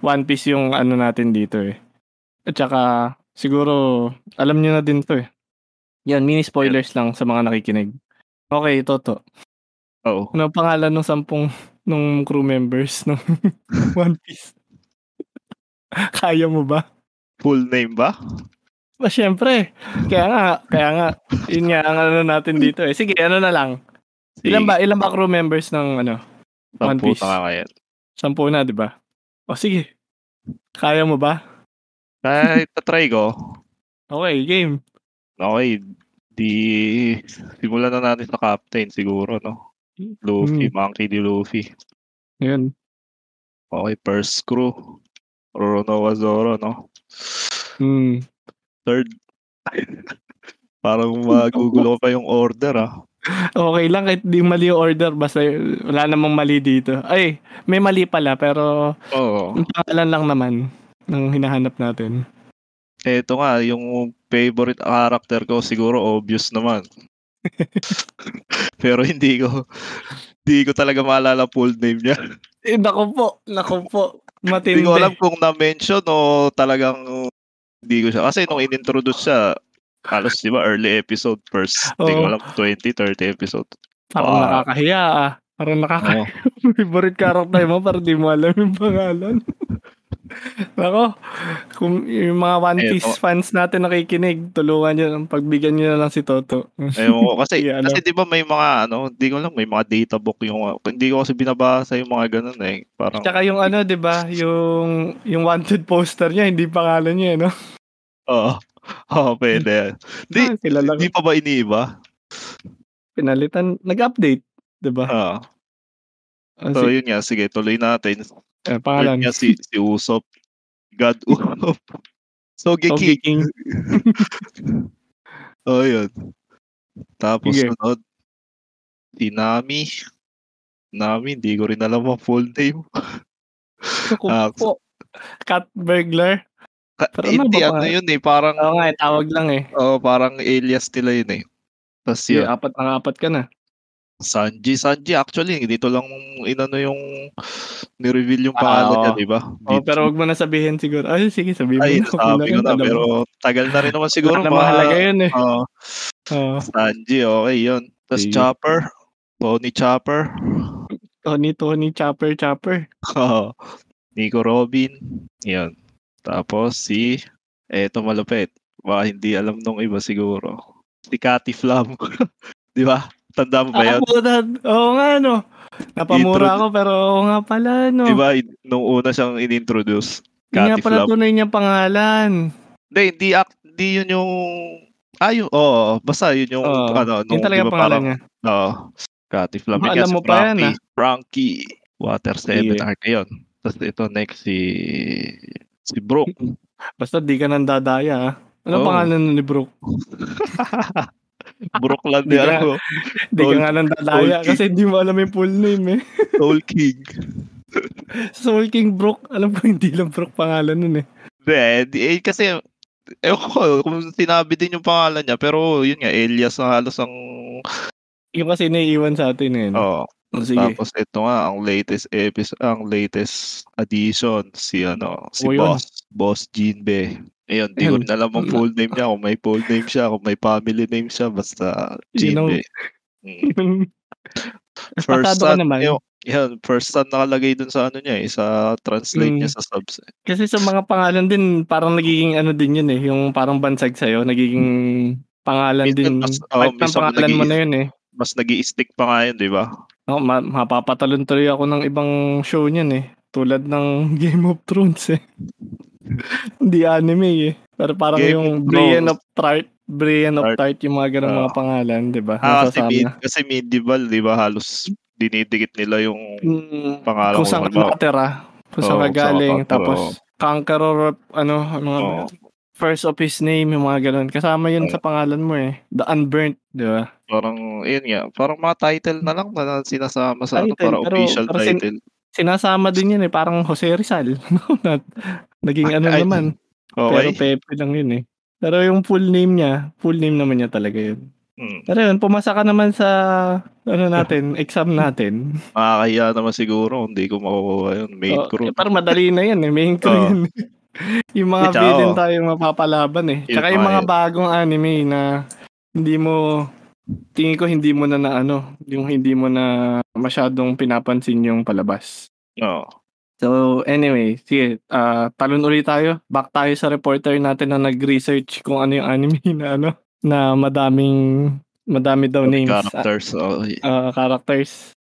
One Piece yung ano natin dito eh. At saka, siguro, alam nyo na din to eh. Yan, mini spoilers lang sa mga nakikinig. Okay, Toto. oh, Ano ang pangalan ng sampung nung crew members ng One Piece? Kaya mo ba? full name ba? Ba, syempre. Kaya nga, kaya nga, yun nga ang ano natin dito eh. Sige, ano na lang. Ilan ba, ilan ba crew members ng ano? One Sampu Piece? na nga kaya. Sampu na, di ba? O sige. Kaya mo ba? Kahit try ko, Okay, game. okay, di, simulan na natin sa captain siguro, no? Luffy, Hmm. Monkey D. Luffy. Yun. Okay, first crew. Roronoa Zoro, no? Hmm. Third. Parang magugulo pa yung order, ah. Okay lang kahit di mali yung order. Basta wala namang mali dito. Ay, may mali pala pero Oo. yung pangalan lang naman ng hinahanap natin. Eto nga, yung favorite character ko siguro obvious naman. Pero hindi ko hindi ko talaga maalala full name niya. Eh, naku po. Naku po. Hindi Matindi. ko alam kung na-mention o talagang hindi ko siya. Kasi nung in-introduce siya, halos di ba early episode first. Hindi ko alam 20, 30 episode. Parang Ah. nakakahiya ah. Parang nakakahiya. Oo. Favorite character mo para di mo alam yung pangalan. Nako, kung yung mga One. Piece fans natin nakikinig, tulungan nyo, pagbigyan nyo na lang si Toto. Ayun ko. Kasi, Sige, ano? kasi di ba may mga ano, hindi ko lang, may mga data book yung, hindi ko kasi binabasa yung mga ganun eh. Parang, Tsaka yung ano, 'di ba, yung yung wanted poster niya, hindi pangalan niya, no? oo. Oo, pwede yan. Di, Ah, di pa ba iniiba? Pinalitan, nag-update, 'di ba? Ah. Ah, So, si, yun nga, sige, tuloy natin. eh, Third pangalan. niya si, si Usopp. God Usopp. Sogeking. Togi King. Oh, yun. Tapos Sige. sunod, si Nami. Nami, hindi ko rin alam ang full name. Naku Ah, po. Cat burglar. Ka- ano hindi, ano yun eh, parang, Oo nga, eh, tawag lang eh. oh, parang alias nila yun eh. Tapos Sige, yun, apat na apat ka na. Sanji, Sanji, actually, dito lang inano yung, ni-reveal yung Ah, pangalan niya, oo. di ba? Oh, pero wag mo na sabihin siguro. Ay, sige, sabihin mo Ay, na. Okay sabi ko na, mo. pero tagal na rin naman siguro. Na mahalaga yun eh. Oo. Oo. Sanji, okay, yun. Tapos Sige. Chopper, Tony Chopper, Tony, Tony, Chopper, Chopper. Oo. Nico Robin, yun. Tapos si, eto malupit, baka hindi alam nung iba siguro. Si Cathy Flam. Di ba? Tanda mo ba Ah, yan? puta. Oo nga, no. Napamura Intro- ako, pero oo nga pala, no. Di ba? in- Nung una siyang in-introduce. Yun nga pala Flam. tunay niyang pangalan. Hindi, hindi, act, hindi yun yung, ah, yun, oo, basta yun yung, Oo, ano, Yun nung, talaga di ba pangalan parang, niya. oo, Flam. Baka Yun nga alam si mo pa yan, Frankie, Frankie, Water 7 Sige. Art, ayun. Tapos ito next si, si Brooke. Basta di ka nang dadaya, ah. Ano Oo. pangalan ni Brooke? Brooke lang Di din, ka- alam mo. Di ka nga Soul kasi hindi mo alam yung full name, eh. Soul King. Soul King Brooke. Alam ko, hindi lang Brooke pangalan nun, eh. Hindi, di, eh, kasi, ewan ko, kung sinabi din yung pangalan niya, pero yun nga, alias na halos ang, Yung kasi naiiwan sa atin, eh. Oh, Oh, sige. tapos ito nga, ang latest episode, ang latest addition, si ano, si yun. Boss, Boss Jinbe. Ayun, di ko rin alam ang full name niya, kung may full name siya, kung may family name siya, basta Yun ang- Jinbe. Mm. First son, naman. yung, Yan, first time nakalagay dun sa ano niya eh, sa translate niya Mm. sa subs. eh. Kasi sa mga pangalan din, parang nagiging ano din yun eh, yung parang bansag sa'yo, nagiging pangalan Minsan din. mas- oo, Kahit ng pangalan mo nag-i- na yun eh. Mas nag stick pa nga yun, di ba? Ako, ma- mapapatalon tuloy ako ng ibang show niyan eh. Tulad ng Game of Thrones eh. Hindi anime eh. Pero parang Game yung of Thrones. of Tart, Brienne of Tart. Yung mga ganun mga Ah. pangalan, di ba? Ah, kasi, mid, kasi medieval, di ba? Halos dinidikit nila yung Mm, pangalan kung saan ka nakatira, kung saan ka saan ka galing, nakatira, tapos oo. conqueror, ano, mga Oo. first of his name, yung mga ganun. Kasama yun Oo. sa pangalan mo eh. The Unburnt, di ba? Parang, yun nga, parang mga title na lang na sinasama sa ano, Title, para pero- official pero sin- title. Sinasama din yun eh, parang Jose Rizal. Not- Naging ano Ay, naman. Pero Okay. Pepe lang yun eh. Pero yung full name niya, full name naman niya talaga yun. Hmm. Pero yun, pumasa ka naman sa ano natin, exam natin. Makakahiya naman siguro, hindi ko makukuha yun. Main Oh, crew. eh, parang madali na yan eh, main crew Oo. yun. yung mga Tsaka, villain oh. tayo mapapalaban eh. Yun Tsaka yung mga yun. bagong anime na hindi mo tingin ko hindi mo na na ano, yung hindi mo na masyadong pinapansin yung palabas. Oo. So anyway, sige, ah talon ulit tayo. Back tayo sa reporter natin na nag-research kung ano yung anime na ano na madaming madami daw names Characters. oo. ah, characters.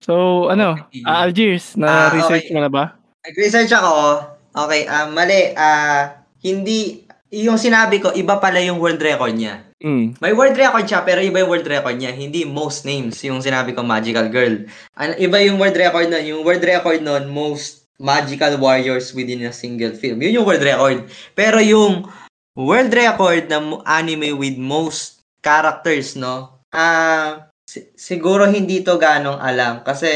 So ano, Okay. ah, Algiers, Ah, na research okay. mo na ba? Nag-research ako. Okay, ah mali. Ah, hindi, yung sinabi ko, iba pala yung world record niya. Mm. May world record siya, pero iba yung world record niya. Hindi most names, yung sinabi ko, Magical Girl. An iba yung world record nun. Yung world record nun, most magical warriors within a single film. Yun yung world record. Pero yung world record na mo- anime with most characters, no? Ah, si- siguro hindi to ganong alam. Kasi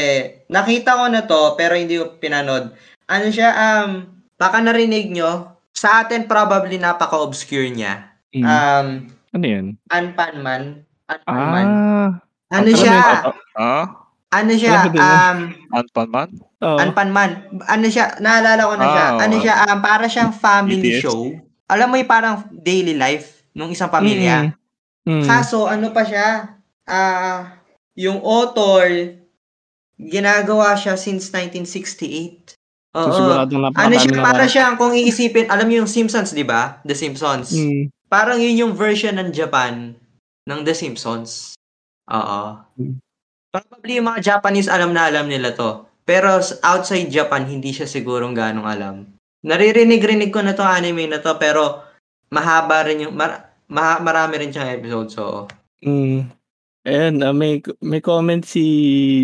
nakita ko na to, pero hindi ko pinanood. Ano siya, um, baka narinig nyo, sa atin probably napaka-obscure niya. Mm. Um, ano yun? Anpanman. Anpanman. Ah. ano siya? Ah? Ano siya? mo. Um, Anpan Man? Oh. Anpanman. Ano siya? Naalala ko na siya. Ah, Ano siya? Um, para siyang family BTS. show. Alam mo yung parang daily life ng isang pamilya. Mm. Kaso, ano pa siya? Ah, yung author, ginagawa siya since 1968. So, Oo. siguradong ano siya? Para siyang, kung iisipin, alam niyo yung Simpsons, di ba? The Simpsons. Mm. Parang yun yung version ng Japan ng The Simpsons. Oo. Hmm. Probably yung mga Japanese alam na alam nila to. Pero outside Japan, hindi siya sigurong ganong alam. Naririnig-rinig ko na to anime na to, pero mahaba rin yung, mar, maha- marami rin siyang episode, so. Mm. Ayan, ah, may may comment si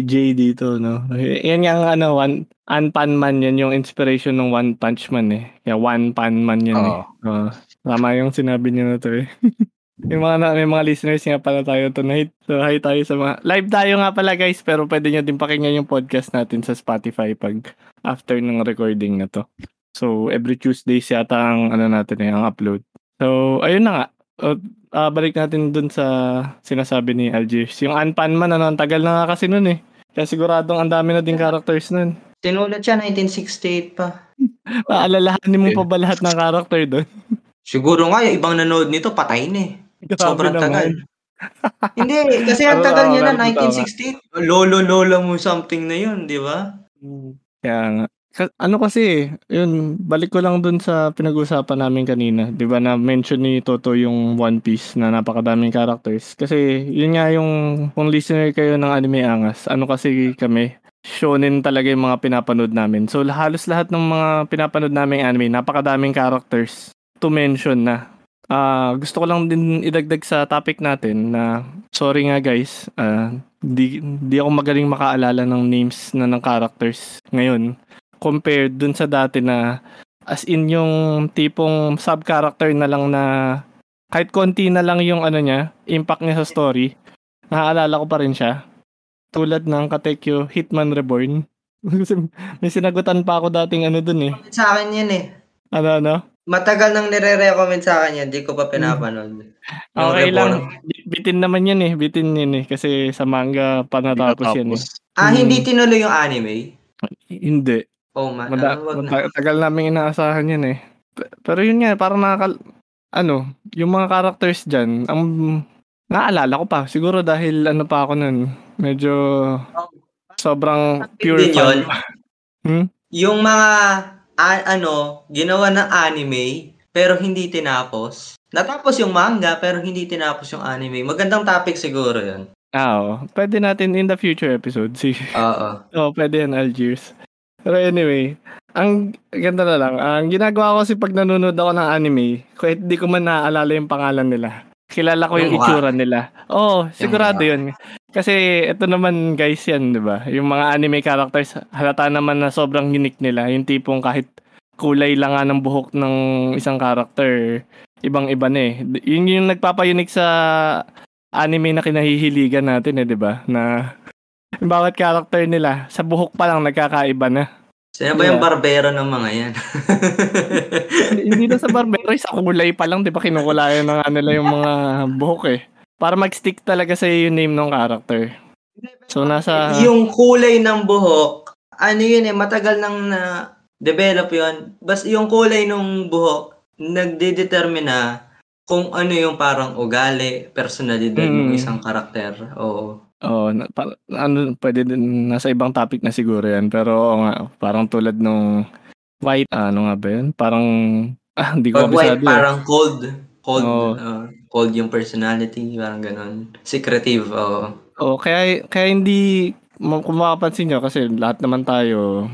Jay dito, no. Yan yung ano, one Unpan Man yan yung inspiration ng One Punch Man eh. Kaya One Pan Man yan eh. Oo. Oo. tama yung sinabi niyo na to eh. yung mga na- may mga listeners nga pala tayo tonight. So hi tayo sa mga live tayo nga pala guys, pero pwede niyo din pakinggan yung podcast natin sa Spotify pag after ng recording na to. So every Tuesdays yata ang ano natin eh, ang upload. So ayun na nga. O, ah, balik natin dun sa sinasabi ni Algiers. Yung Unpan Man, ano, ang tagal na nga kasi nun eh. Kaya siguradong ang dami na din characters nun. Sinulat siya 1968 pa. Maalalahanin mo pa ba lahat ng character doon? Siguro nga, yung ibang nanood nito, patay na eh. Sobrang tagal. Hindi, kasi ang tagal niya na, tama. 1968. Lolo-lola mo something na yun, di ba? Kaya nga. Ka- ano kasi, yun, balik ko lang dun sa pinag-usapan namin kanina. Di ba na mention ni Toto yung One Piece na napakadaming characters. Kasi yun nga yung, kung listener kayo ng Anime Angas, ano kasi kami, shonen talaga yung mga pinapanood namin. So halos lahat ng mga pinapanood namin anime, napakadaming characters to mention na. Ah, gusto ko lang din idagdag sa topic natin na sorry nga guys, ah, di, di ako magaling makaalala ng names na ng characters ngayon compared dun sa dati na as in yung tipong sub-character na lang na kahit konti na lang yung ano niya, impact niya sa story, naaalala ko pa rin siya. Tulad ng Katekyo Hitman Reborn. Kasi may sinagutan pa ako dating ano dun eh. Sa akin yan eh. Ano ano? Matagal nang nire-recommend sa akin yan, di ko pa pinapanood. Yung Okay Reborn. lang. Bi- Bitin naman yan eh. Bitin yan eh. Kasi sa manga pa natapos yan eh. Ah, Hmm. hindi tinuloy yung anime? Hindi. Oh man, Mada- ano, wag na. mata- tagal namin inaasahan yan eh. P- Pero yun nga, parang nakakal... Ano, yung mga characters dyan, ang naalala ko pa. Siguro dahil ano pa ako nun, medyo sobrang pure Din yun. fan. Hmm? Yung mga a- ano, ginawa ng anime pero hindi tinapos. Natapos yung manga pero hindi tinapos yung anime. Magandang topic siguro yun. Ah, oo. Pwede natin in the future episode. Si Oo. Oo, pwede yan, Algiers. Pero anyway, ang ganda na lang. Ang ginagawa ko kasi pag nanonood ako ng anime, kahit di ko man naaalala yung pangalan nila, kilala ko yung, itsura nila. Oo, sigurado mukha. yun. Kasi ito naman guys yan, di ba? Yung mga anime characters, halata naman na sobrang unique nila. Yung tipong kahit kulay lang nga ng buhok ng isang character, ibang-iba na eh. Yun yung nagpapa-unique sa anime na kinahihiligan natin eh, di ba? Na bawat character nila, sa buhok pa lang nagkakaiba na. Sino ba yung barbero ng mga yan? Hindi- na sa barbero, sa kulay pa lang, di ba kinukulayan na nga nila yung mga buhok eh. Para mag-stick talaga sa yung name ng character. So nasa... yung kulay ng buhok, ano yun eh, matagal nang na develop yun. Bas yung kulay ng buhok, nagdedetermina kung ano yung parang ugali, personalidad ng Mm. isang karakter. Oo. Oh, na, pa- ano, pwede din, nasa ibang topic na siguro yan. Pero oo nga, parang tulad nung white, ano nga ba yun? Parang, ah, hindi ko Pag white, kabisado eh. parang cold. Cold, Oo. uh, cold yung personality, parang ganun. Secretive, oo. Oh, kaya kaya hindi ma- kung mapapansin nyo kasi lahat naman tayo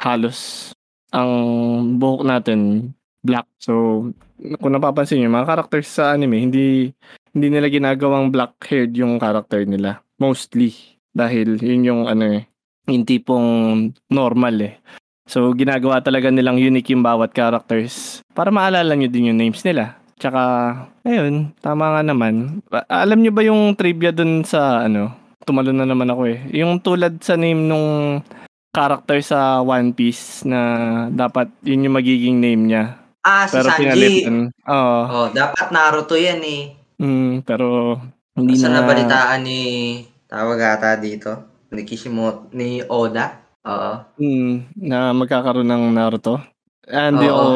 halos ang buhok natin black. So kung napapansin nyo, mga characters sa anime hindi hindi nila ginagawang black haired yung character nila mostly dahil yun yung ano eh yung tipong normal eh. So ginagawa talaga nilang unique yung bawat characters para maalala nyo din yung names nila. Tsaka, ayun, tama nga naman. Alam nyo ba yung trivia dun sa, ano, tumalo na naman ako eh. Yung tulad sa name nung character sa One Piece na dapat yun yung magiging name niya. Ah, si Pero Sanji. pinalitan. Oo. Oh, dapat Naruto yan eh. Mm, pero hindi Sa na. nabalitaan ni tawag ata dito ni Kishimoto ni Oda. Oo. Mm, na magkakaroon ng Naruto. Oo. ako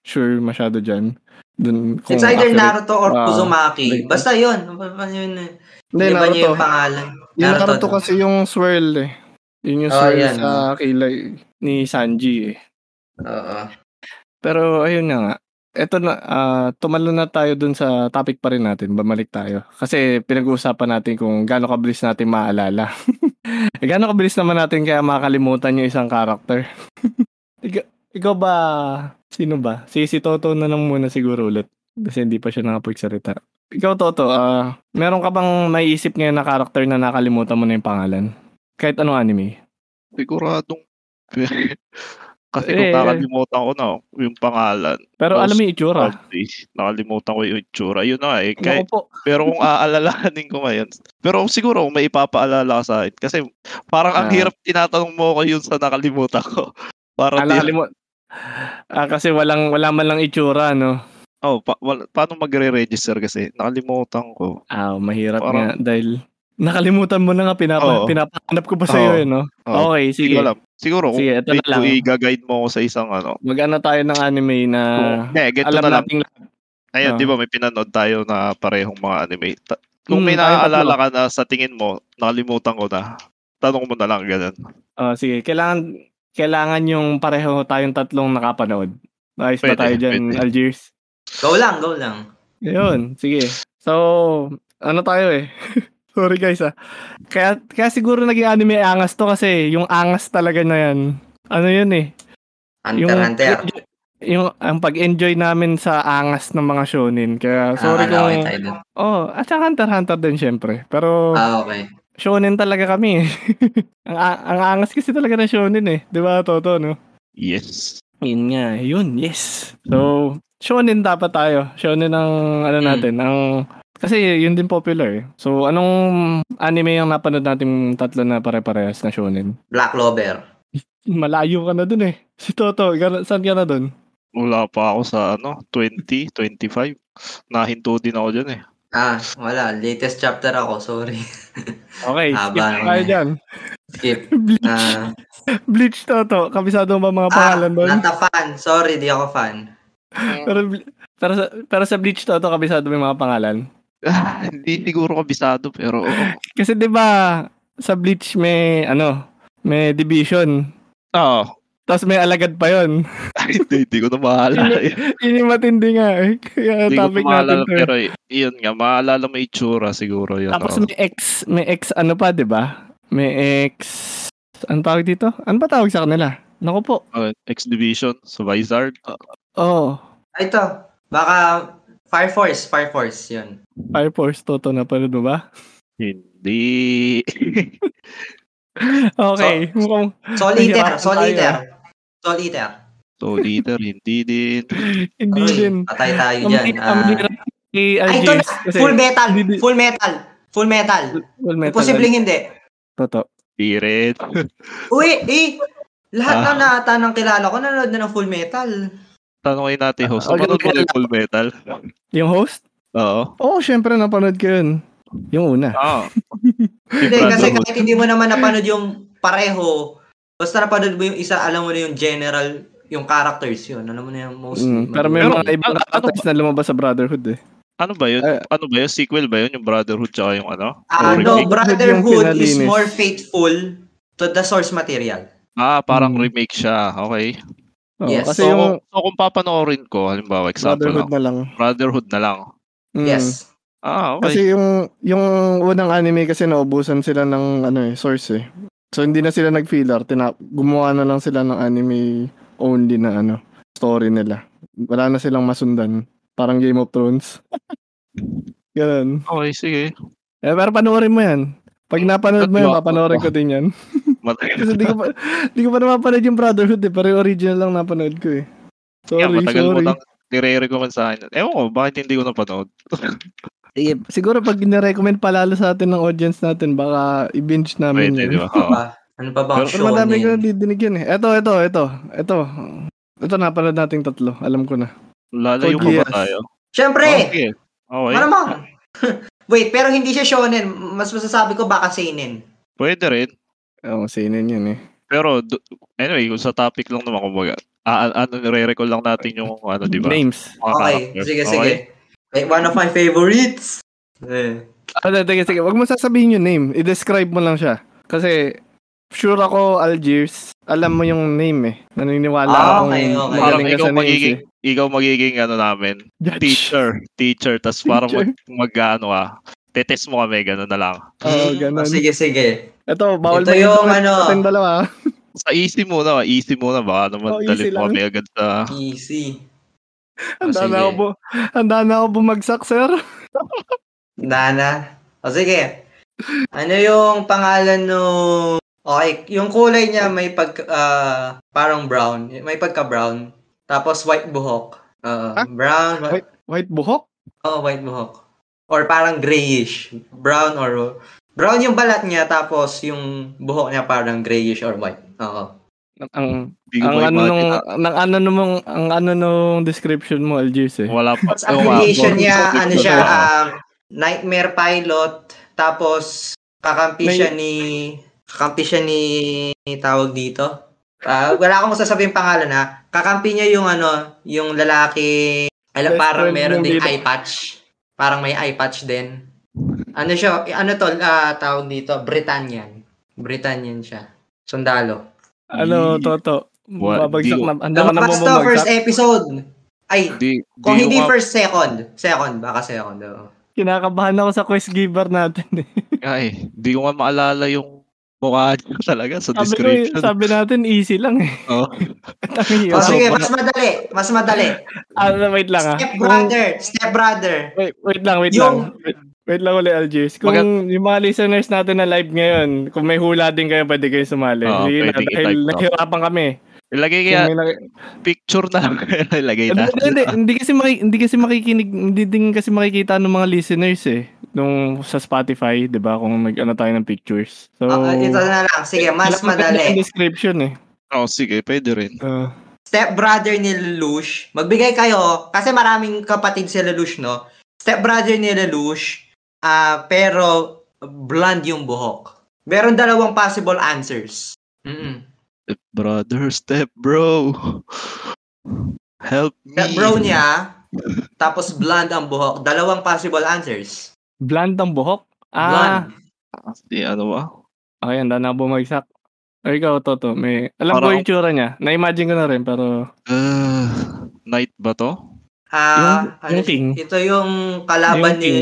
sure masyado dyan. Dun, kung It's either accurate. Naruto or Ah, Uzumaki. like- Basta yun. Yun. eh. Hindi, Naruto. yung pangalan. Yung Naruto, Naruto. kasi yung swirl eh. Yun yung Oh, swirl yan, sa kilay ni Sanji eh. Oo. Pero ayun na nga. Ito na, ah, tumalo na tayo dun sa topic pa rin natin. Bumalik tayo. Kasi pinag-uusapan natin kung gaano kabilis natin maalala. eh, gaano kabilis naman natin kaya makalimutan yung isang character. ikaw, ikaw ba, sino ba? Si, si Toto na lang muna siguro ulit. Kasi hindi pa siya nakapagsalita. Ikaw, Toto, ah, meron ka bang maiisip ngayon na character na nakalimutan mo na yung pangalan? Kahit anong anime? Siguradong. Kasi Eh, kung nakalimutan ko na yung pangalan. Pero alam mo yung itsura. Nakalimutan ko yung itsura. Yun na eh. Kaya, po. pero kung aalalahanin ko ngayon. Pero siguro kung may ipapaalala ka sa akin. Kasi parang ang Ah. hirap tinatanong mo ko yun sa nakalimutan ko. Para di, nakalimut- Ah, kasi walang wala man lang itsura, no? oh, pa, wal- paano magre-register kasi? Nakalimutan ko. Ah, mahirap Parang- nga dahil nakalimutan mo na nga pinapa Oo. pinapahanap ko pa sa iyo, eh, no? Oo. Okay, Hindi sige. ko alam. Siguro kung Sige, ito na may- lang. kung i-guide mo ako sa isang ano. Mag-ano tayo ng anime na Kung, get alam na lang. nating lahat. Ayun, Oo. di ba may pinanood tayo na parehong mga anime. Ta- kung may Mm, tayong naaalala ka na sa tingin mo, nakalimutan ko na, tanong mo na lang ganun. Oh, sige, kailangan kailangan yung pareho tayong tatlong nakapanood. Ayos na Pwede, tayo dyan, pwede. Algiers. Go lang, go lang. Yun, sige. So, ano tayo eh. Sorry guys ah. Kaya, kaya siguro naging anime angas to kasi yung angas talaga na yan. Ano yun eh. Hunter, Hunter. yung ang pag-enjoy namin sa angas ng mga shonen. Kaya sorry Ah, okay kung dun. Oh, at saka Hunter Hunter din syempre. Pero Ah, okay. shonen talaga kami. eh. ang ang angas kasi talaga ng shonen eh. 'Di ba, Toto, no? Yes. Yun nga, yun, yes. So, shonen dapat tayo. Shonen ang ano Mm. natin, ang kasi yun din popular eh. So, anong anime yung napanood natin tatlo na pare-parehas na shonen? Black Clover. Malayo ka na dun eh. Si Toto, gana- saan ka na dun? Wala pa ako sa ano, 20, 25. Nahinto din ako dyan eh. Ah, wala. Latest chapter ako, sorry. Okay, Haba skip naman tayo dyan. Skip. Bleach. Ah, Bleach Toto. Kabisado ba mga ah, pangalan doon? not a fan. Sorry, di ako fan. Pero, pero, sa, pero sa Bleach Toto, kabisado mo yung mga pangalan. Hindi siguro kabisado pero oo. Kasi 'di ba sa Bleach may ano, may division. Oo. Tapos may alagad pa yon. Ay, hindi, hindi ko na maalala. eh. Yun yung matindi nga eh. Kaya Hindi ko topic na maalala, natin to. eh. pero yun nga, maalala mo itsura siguro yun. Tapos oo. may X, may X ano pa, di ba? May X, ano tawag dito? Ano ba tawag sa kanila? Naku po. Uh, X-Division, sa Vizard. Oh, Ah, Ito, baka Fire Force, Fire Force, yun. Fire Force Toto na pala, di ba? Hindi. Okay. mukhang, Soul Eater, Nahihirapan Soul tayo, Eater. Soul Eater. so, leader, hindi din. hindi Uy, din. Patay tayo Ang dyan. Ah. hirap kay Ay, ito na. Full metal. Full metal. Full metal. Full metal. Posibleng hindi. Toto. Rin. Uy, eh. Lahat Ah. na nata ng kilala ko nanonood na ng full metal. Tanongin natin, host. Ah, Napanood mo yung Full Metal? Yung host? Oo. Oo, syempre napanood ko yun. Yung una. Ah. Hindi, kasi kahit hindi mo naman napanood yung pareho, basta napanood mo yung isa, alam mo na yung general, yung characters yun. Alam mo na yung most. Mm, pero may mga ibang ano- characters na lumabas sa Brotherhood eh. Ano ba yun? Eh. ano ba yun? Sequel ba yun? Yung Brotherhood tsaka yung ano? Ah, Yung no. Brotherhood is more faithful to the source material. Ah, parang Hmm. remake siya. Okay. Oo, Yes. Kasi so, yung kung, so, kung papanoorin ko, halimbawa, example Brotherhood lang, na lang. Brotherhood na lang. Mm. Yes. Ah, okay. Kasi yung yung unang anime kasi naubusan sila ng ano eh, source eh. So hindi na sila nag-filler, tina gumawa na lang sila ng anime only na ano, story nila. Wala na silang masundan. Parang Game of Thrones. Ganun. okay, sige. Eh, pero panoorin mo yan. Pag napanood mo yan, papanoorin ko din yan. Matagal. Kasi di ko pa, di ko pa napapanood yung Brotherhood eh. Pero yung original lang napanood ko eh. Sorry, Kaya matagal mo sorry. nang nire-recommend sa akin. Ewan ko, bakit hindi ko napanood? Eh, siguro pag nirecommend palalo sa atin ng audience natin, baka i-binge namin Pwede, yun. di ba? Oo. Pa. Ano pa bang Pero Pero madami ko shonen? didinig yan eh. Ito, ito, ito. Ito. Ito napanood nating tatlo. Alam ko na. Lalayo pa ba tayo? Siyempre! Okay. Okay. Malamang! Wait, pero hindi siya shonen. Mas masasabi ko baka seinen. Pwede rin. Oo, oh, sinin yun eh. Pero, do- anyway, kung sa topic lang naman, kumbaga, ah, ano, nire-recall lang natin yung, ano, di ba? Names. Mga Okay, character. sige, Okay? sige. Like, one of my favorites. Eh. Ah, sige, sige. Huwag mo sasabihin yung name. I-describe mo lang siya. Kasi, sure ako, Algiers, alam mo yung name eh. Naniniwala Ah, akong okay, okay. Parang magaling ka ikaw sa names magiging, eh. ikaw magiging, ano namin, Judge. teacher. Teacher. Tapos parang mag, mag, ano ah, tetest mo kami, gano'n na lang. Oo, Mm, ganun. Sige, sige. Ito, bawal Ito ba yung ano- Ating dalawa. Sa easy muna, easy muna, baka naman Oh, easy dalit mo kami agad sa... Easy. Handa sige. na ako, bu- handa na ako bumagsak, sir. Nana. O sige. Ano yung pangalan no Okay, yung kulay niya may pag ah, parang brown, may pagka-brown. Tapos white buhok. Uh, Ah? brown, White, white buhok? oh, white buhok. Or parang grayish. Brown or brown yung balat niya tapos yung buhok niya parang grayish or white. Oo. Ang, ang ano nung, na- ng ano nung, ang ano nung description mo, Algiers eh. Wala pa. Tapos affiliation niya, ano na siya, um, Nightmare Pilot, tapos kakampi May- siya ni, kakampi siya ni, tawag dito. Ah, wala akong masasabihin pangalan ha. Kakampi niya yung ano, yung lalaki, alam, parang meron ng ding eye patch. Parang may eye patch din. Ano siya, ano to, ah, tawag dito, Britannian. Britannian siya. Sundalo. Ano, Toto? What? Babagsak Di- na. Handa ka na to first episode. Ay, Di, kung di hindi nga- first, second. Second, baka second. oo. Kinakabahan ako sa quest giver natin eh. Ay, di ko nga maalala yung mukha niya talaga sa Sabi, ko, eh, description. sabi natin easy lang eh. Oh. Ang O hirap. sige, mas madali. Mas madali. Ah, wait lang ah. Step brother. Step brother. Wait, wait lang, wait Yung- lang. Wait, wait lang ulit, Algiers. Kung Maga- yung mga listeners natin na live ngayon, kung may hula din kayo, pwede kayo sumali. Na, pwede dahil nahihirapan kami. Ilagay kaya naki- picture na lang ilagay Hindi, na. hindi, hindi, hindi kasi maki, hindi kasi makikinig, hindi din kasi makikita ng mga listeners eh nung sa Spotify, 'di ba? Kung nag-ano tayo ng pictures. So Ah, ito na lang. Sige, mas madali. description eh. Oh, sige, pwede rin. Uh, Step brother ni Lelouch. Magbigay kayo, kasi maraming kapatid si Lelouch, no? Step brother ni Lelouch, ah pero blonde yung buhok. Meron dalawang possible answers. Mm-mm. Step brother, step bro. Help me. Step bro niya, tapos blonde ang buhok. Dalawang possible answers. blonde ang buhok. Ah, Blonde. Si ano ba? okay, handa na bumagsak. Or ikaw, Toto, may... Alam ko Parang- yung tsura niya. Na-imagine ko na rin, pero... Uh, night ba to? Ah, Yung- yung king. ito yung kalaban Yung ni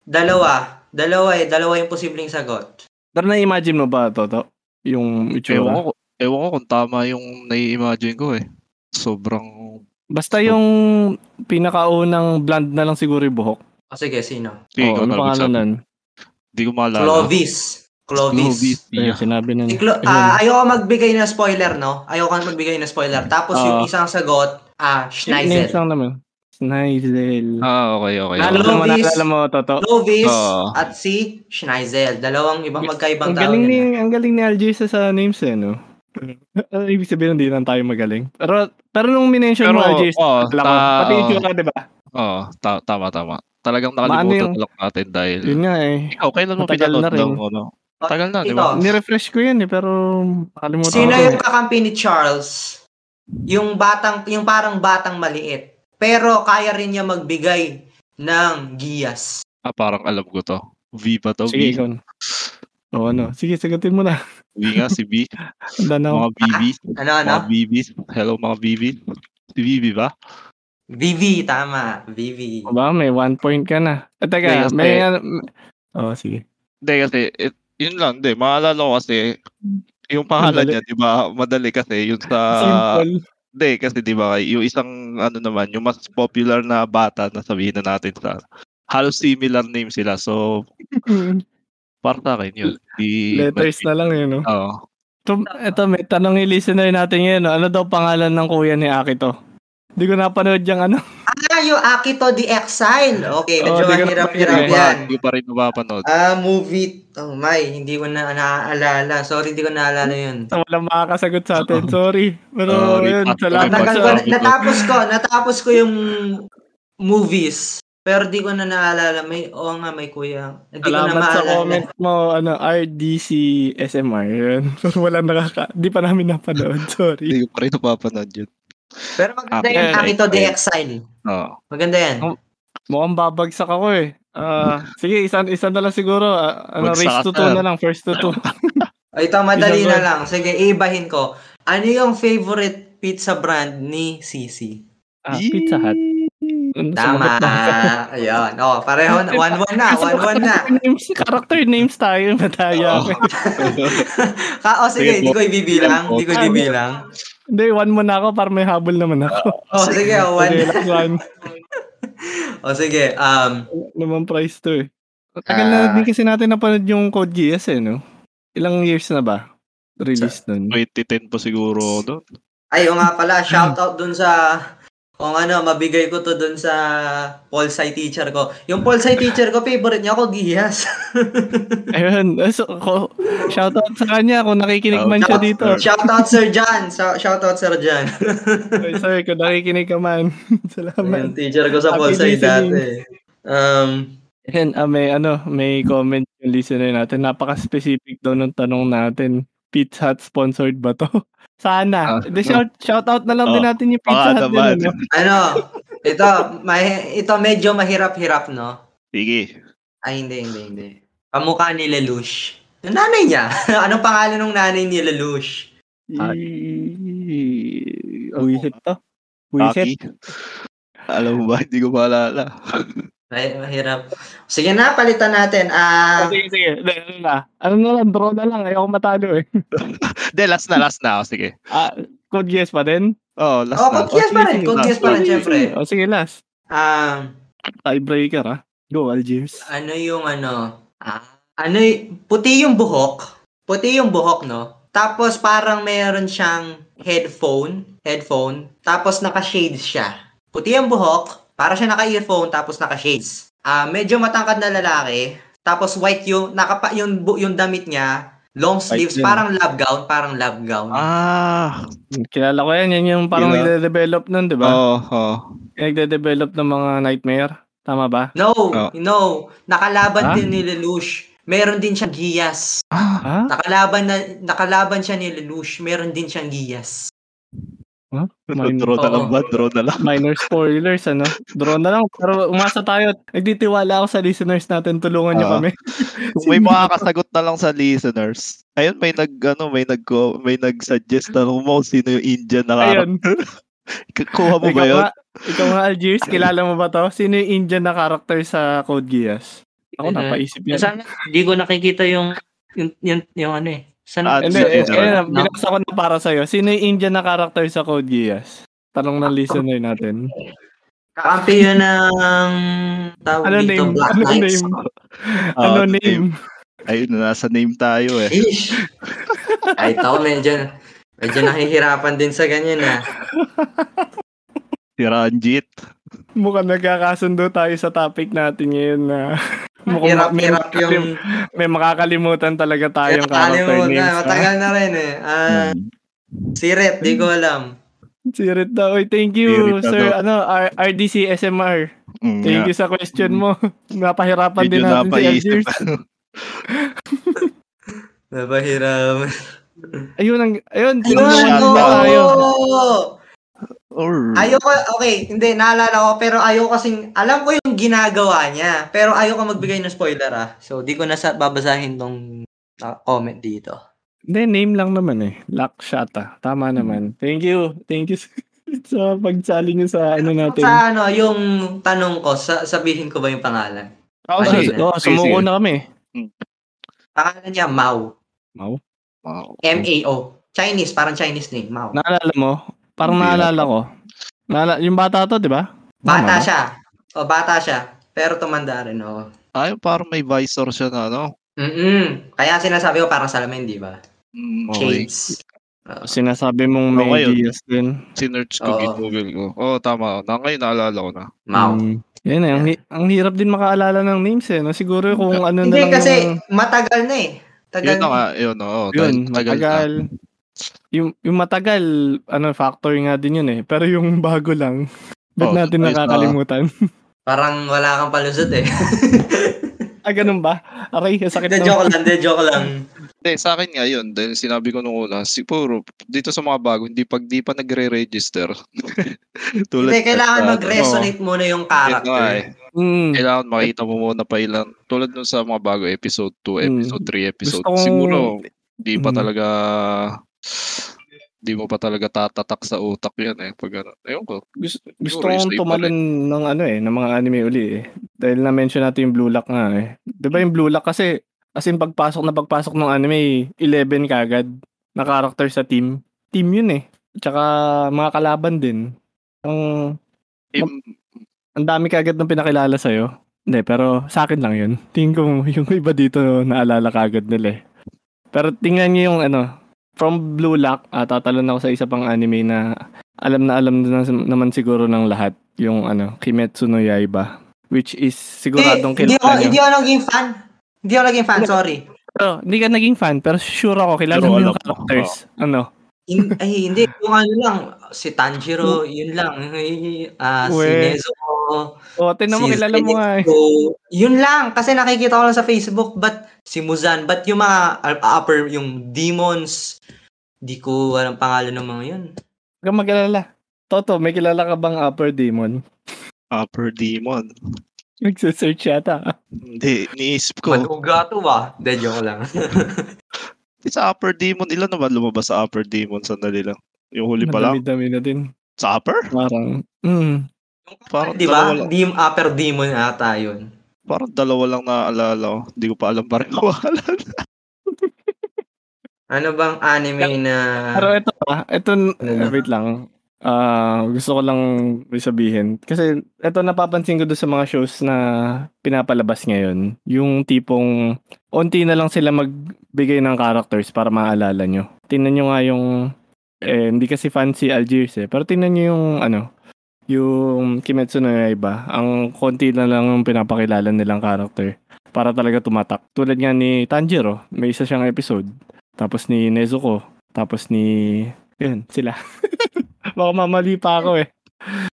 dalawa. Dalawa eh, dalawa yung posibleng sagot. Pero na-imagine mo ba, Toto? Yung Ewan itsura? ko, ewan ko kung tama yung nai-imagine ko eh. Sobrang... Basta yung pinakaunang blonde na lang siguro yung buhok. O sige, sino? Sige, ikaw ano na pangalan nun? Hindi ko maalala. Clovis. Clovis. Clovis. Yeah. sinabi na Si. Clo- ah, ayoko magbigay ng spoiler, no? Ayoko magbigay ng spoiler. Tapos yung Oo. isang sagot, ah, Names Schneisel. lang naman. Schneisel. Ah, okay, okay. Okay. mo, Clovis. naalala mo, Toto? Clovis Oo. at si Schneisel. Dalawang ibang magkaibang Ang tao. galing ni, ah. ang galing ni LJ sa, sa names eh, no? Ano ibig sabihin, hindi lang tayo magaling. Pero, pero nung minention mo, Pero, oo, alam ko, ta- pati yung tsura, di ba? Oo, ta- tama, tama. Talagang nakalimutan yung- na lang natin dahil... Yun nga eh. Ikaw, kailan mo Matagal na pinanood rin. ng ano? Tagal na, di ito. ba? Nirefresh ko yan eh, pero nakalimutan Sino ko. yung kakampi ni Charles? Yung batang, yung parang batang maliit. Pero kaya rin niya magbigay ng giyas. Ah, parang alam ko to. V ba to? Sige, V? O ano, sige, sagutin mo na. V nga, si B. Ako. Mga BBs. Ano, ano? Mga BBs. Hello, mga BBs. Si BB ba? Vivi, tama. Vivi. O ba, may one point ka na. At Hindi, teka, kasi- may... ano, Oh, sige. Hindi, kasi, it, yun lang, hindi. Maalala ko kasi, yung pangalan Madali. niya, di ba, madali kasi, yun sa, Simple. hindi, kasi di ba, yung isang, ano naman, yung mas popular na bata, na sabihin na natin sa, halos similar name sila. So, para sa akin yun. Di, Letters na lang yun, no? Oo. Ito, ito, may tanong yung listener natin ngayon, no? Ano daw pangalan ng kuya ni Akito? Hindi ko napanood yung ano. Ah, yung Akito the Exile. Okay, medyo Oh, mahirap-hirap yan. Hindi pa rin mapapanood. Ah, movie. Oh my, hindi ko na naaalala. Sorry, hindi ko naaalala yun. So, walang makakasagot sa atin. Sorry. Pero Sorry, yun, salamat natapos ko, natapos ko yung movies. Pero di ko na naalala. May, oo nga, may kuya. Hindi ko na Salamat sa maalala. comment mo, ano, RDC SMR. Yun. Pero walang nakaka... Di pa namin napanood. Sorry. Hindi ko pa rin napapanood yun. Pero maganda Ah, yan, eh, Akito the. Exile. Oo. Maganda yan. Oh. Mukhang babagsak ako eh. Ah, sige, isa, isa na lang siguro. Ah, ano, Bagsak race to ka. two na lang. First to two. O, ito, madali Isang na word. lang. Sige, ibahin ko. Ano yung favorite pizza brand ni Sisi? Ah, Pizza Hut. Tama. Ayun. Oh, pareho. na. One-one na. One-one na. names, character names tayo. Mataya. Oo. Ka o sige, Sige, hindi ko ibibilang. Hindi ko Ah, ibibilang. Hindi, one mo na ako para may habol naman ako. Oh, sige, oh, one. Okay, last one. O sige, um, naman price to eh. Tagal na Ah. din kasi natin napanood yung Code Geass eh, no? Ilang years na ba? Release nun. 2010 pa siguro doon. ay, o nga pala, shout out dun sa kung ano, mabigay ko to dun sa pol sci teacher ko. Yung pol sci teacher ko, favorite niya ako, Giyas. Ayun. So, ko, shout out sa kanya kung nakikinig man siya dito. shout out Sir John. So, shout out Sir John. Ay, sorry, kung nakikinig ka man. Salamat. teacher ko sa Happy pol sci listening. dati. Um, Ayun, ah, may ano, may comment yung listener natin. Napaka-specific daw ng tanong natin. Pizza Hut sponsored ba to? Sana. De, shout, shout out na lang din Oh, natin yung Pizza Hut din. Ano? ano, ito, may, ito medyo mahirap-hirap, no? Sige. Ay, hindi, hindi, hindi. Kamukha ni Lelouch. Yung nanay niya. Anong pangalan ng nanay ni Lelouch? Ah. I- Wisit to. Taki. Wisit. Alam mo ba, hindi ko maalala. May, mahirap. Sige na, palitan natin. Ah, Oh, sige, sige. Ano na? Ano na lang, draw na lang. Ayoko matalo eh. Hindi, last na, last na. O, sige. Ah, code guess pa din? Oh, last oh, na. code guess pa rin. sige, Code guess pa rin, sige, syempre. O sige, last. Ah, Tiebreaker ah. Go, Algiers. ano yung ano? Ah, ano y- puti yung buhok. Puti yung buhok, no? Tapos parang meron siyang headphone, headphone, tapos naka-shades siya. Puti ang buhok, para siya naka-earphone tapos naka-shades. Ah, medyo matangkad na lalaki, tapos white yung nakapa yung bu- yung damit niya, long sleeves, parang love gown, parang love gown. Ah. Kilala ko yan. Yan yung parang ah. nagde-develop nun, di ba? Oo, oo. Nagde-develop ng mga nightmare. Tama ba? No, Oh. no. Nakalaban Ah? din ni Lelouch. Meron din siyang giyas. Ah. Ha? Nakalaban na nakalaban siya ni Lelouch. Meron din siyang giyas. Huh? Minor, Draw na lang ba? Draw na lang. minor spoilers, ano? Draw na lang. Pero umasa tayo. Nagtitiwala ako sa listeners natin. Tulungan niyo Ah. kami. Kung may makakasagot na lang sa listeners. Ayun, may nag, ano, may nag, may nag-suggest na mo sino yung Indian na Ayun. character. Kuha mo ba Ikaw yun? nga, ikaw nga, Algiers, kilala mo ba to? Sino yung Indian na character sa Code Geass? Ako, Eh, napaisip yan. Saan? Hindi ko nakikita yung, yung, yung, yung ano eh. Saan? Ah, Hindi, Sa eh, Indian. eh, binasa ko na para sa'yo. Sino yung Indian na character sa Code Geass? Tanong ng listener natin. Kakampi yun ng tawag Ano dito, name? Black Ano Knights. name? Ah, ano name? Ayun, nasa name tayo eh. Ish. Ay, tao, medyo, medyo nahihirapan din sa ganyan ah. Si Ranjit. Mukhang nagkakasundo tayo sa topic natin ngayon na mukhang Hirap, may, hirap yung... may makakalimutan talaga tayong character Kalimutan names. na, matagal na rin eh. Ah, Hmm. si Ret, di ko alam. Sirit daw. Oy, thank you, Sirit sir. daw. Ano, R- RDC SMR. Mm, Thank nga. you sa question mo. Napahirapan din natin si. Algiers. Napahirapan. Ayun, ang, ayun, Ayun, tinulungan Ayun, na oo. tayo. Or, Ayoko, okay, hindi, naalala ko, pero ayoko kasing, alam ko yung ginagawa niya, pero ayoko magbigay ng spoiler ah. So, di ko na sa, babasahin tong ah, comment dito. Hindi, name lang naman eh. Lakshata. Tama naman. Thank you. Thank you sa pagsali niyo sa ano natin. Sa ano, yung tanong ko, sa, sabihin ko ba yung pangalan? oh, Ayun. sige. Oh, sumuko na kami. Pangalan niya, Mao. Mau. Wow. M-A-O. Chinese, parang Chinese name, Mao. Naalala mo? Parang Hindi naalala ko. Naala, yung bata to, di ba? Bata ba? siya. O, bata siya. Pero tumanda rin, oo. Ay, parang may visor siya na, ano? Mm-mm. Kaya sinasabi ko parang salamin, di ba? Mm, okay. Shades. Oo. Sinasabi mong may Okay. Diaz din. Sinerch ko, ginugol ko. Oo, oh, tama. Na, ngayon, naalala ko na. Mao. Mm. Yan eh, ang, hi- ang hirap din makaalala ng names eh. No? Siguro kung ano na Hindi lang kasi yung... matagal na eh. Tagal Yun na nga, yun, oo. Yun, dahil matagal na. Yung, yung matagal, ano, factor nga din yun eh. Pero yung bago lang, ba't Oh, natin nakakalimutan? Parang wala kang palusot eh. ah, ganun ba? Aray, sakit De, na. joke lang, de, joke lang. Hindi, sa akin nga yun. Dahil sinabi ko nung una, siguro, dito sa mga bago, hindi pag di pa nagre-register. Tulad Hindi, kailangan sa- mag-resonate muna yung Yun nga eh. character. Mm. Kailangan makita mo muna pa ilan. Tulad nun sa mga bago, episode 2, Mm. episode 3, episode. Gusto kong- Siguro, di pa Mm. talaga di mo pa talaga tatatak sa utak yan eh. Pag ano, ayun ko. Gusto, gusto kong tumalon ng ano eh, ng mga anime uli eh. Dahil na-mention natin yung Blue Lock nga eh. Di ba yung Blue Lock kasi, as in pagpasok na pagpasok ng anime, 11 kagad na character sa team. Team yun eh. Tsaka mga kalaban din. Ang, Team, ang dami kagad ng pinakilala sa'yo. Hindi, pero sa akin lang yun. Tingin ko yung iba dito naalala kagad nila eh. Pero tingnan niyo yung ano, from Blue Lock, ah, tatalon ako sa isa pang anime na alam na alam na naman siguro ng lahat yung ano, Kimetsu no Yaiba. Which is siguradong Hindi, hindi, ako, kilala hindi ako naging fan. Hindi ako naging fan, sorry. Pero hindi ka naging fan, pero sure ako, kilala mo yung characters. Ano? In, ay, hindi. Yung ano lang, si Tanjiro, yun lang. Ah, si. Nezuko, O, tinan mo, si kilala mo nga eh. Yun lang. Kasi nakikita ko lang sa Facebook, but si Muzan, but yung mga uh, upper, yung demons, di ko alam pangalan ng mga yun. Huwag kang mag-alala. Toto, may kilala ka bang upper demon? upper demon. Nagsisearch yata. Hindi, niisip ko. Manuga to ba? De, joke lang. Sa upper demon, ilan naman lumabas sa upper demon? Sandali lang. Yung huli pa lang. Madami-dami na din. Sa upper? Parang, mm, Parang di ba? dalawa lang. Dim, upper demon ata yun. Parang dalawa lang naaalala ko. Hindi ko pa alam pa rin kawalan. Ano bang anime na... Pero ito pa, ito, ba? wait lang. Ah, gusto ko lang sabihin. Kasi ito napapansin ko doon sa mga shows na pinapalabas ngayon. Yung tipong onti na lang sila magbigay ng characters para maalala nyo. Tingnan nyo nga yung, eh, hindi kasi fancy Algiers eh. Pero tingnan nyo yung, ano, yung Kimetsu no Yaiba. Ang konti na lang yung pinapakilala nilang character. Para talaga tumatak. Tulad nga ni Tanjiro, may isa siyang episode. Tapos ni Nezuko. Tapos ni... Yun, sila. Baka mamali pa ako eh.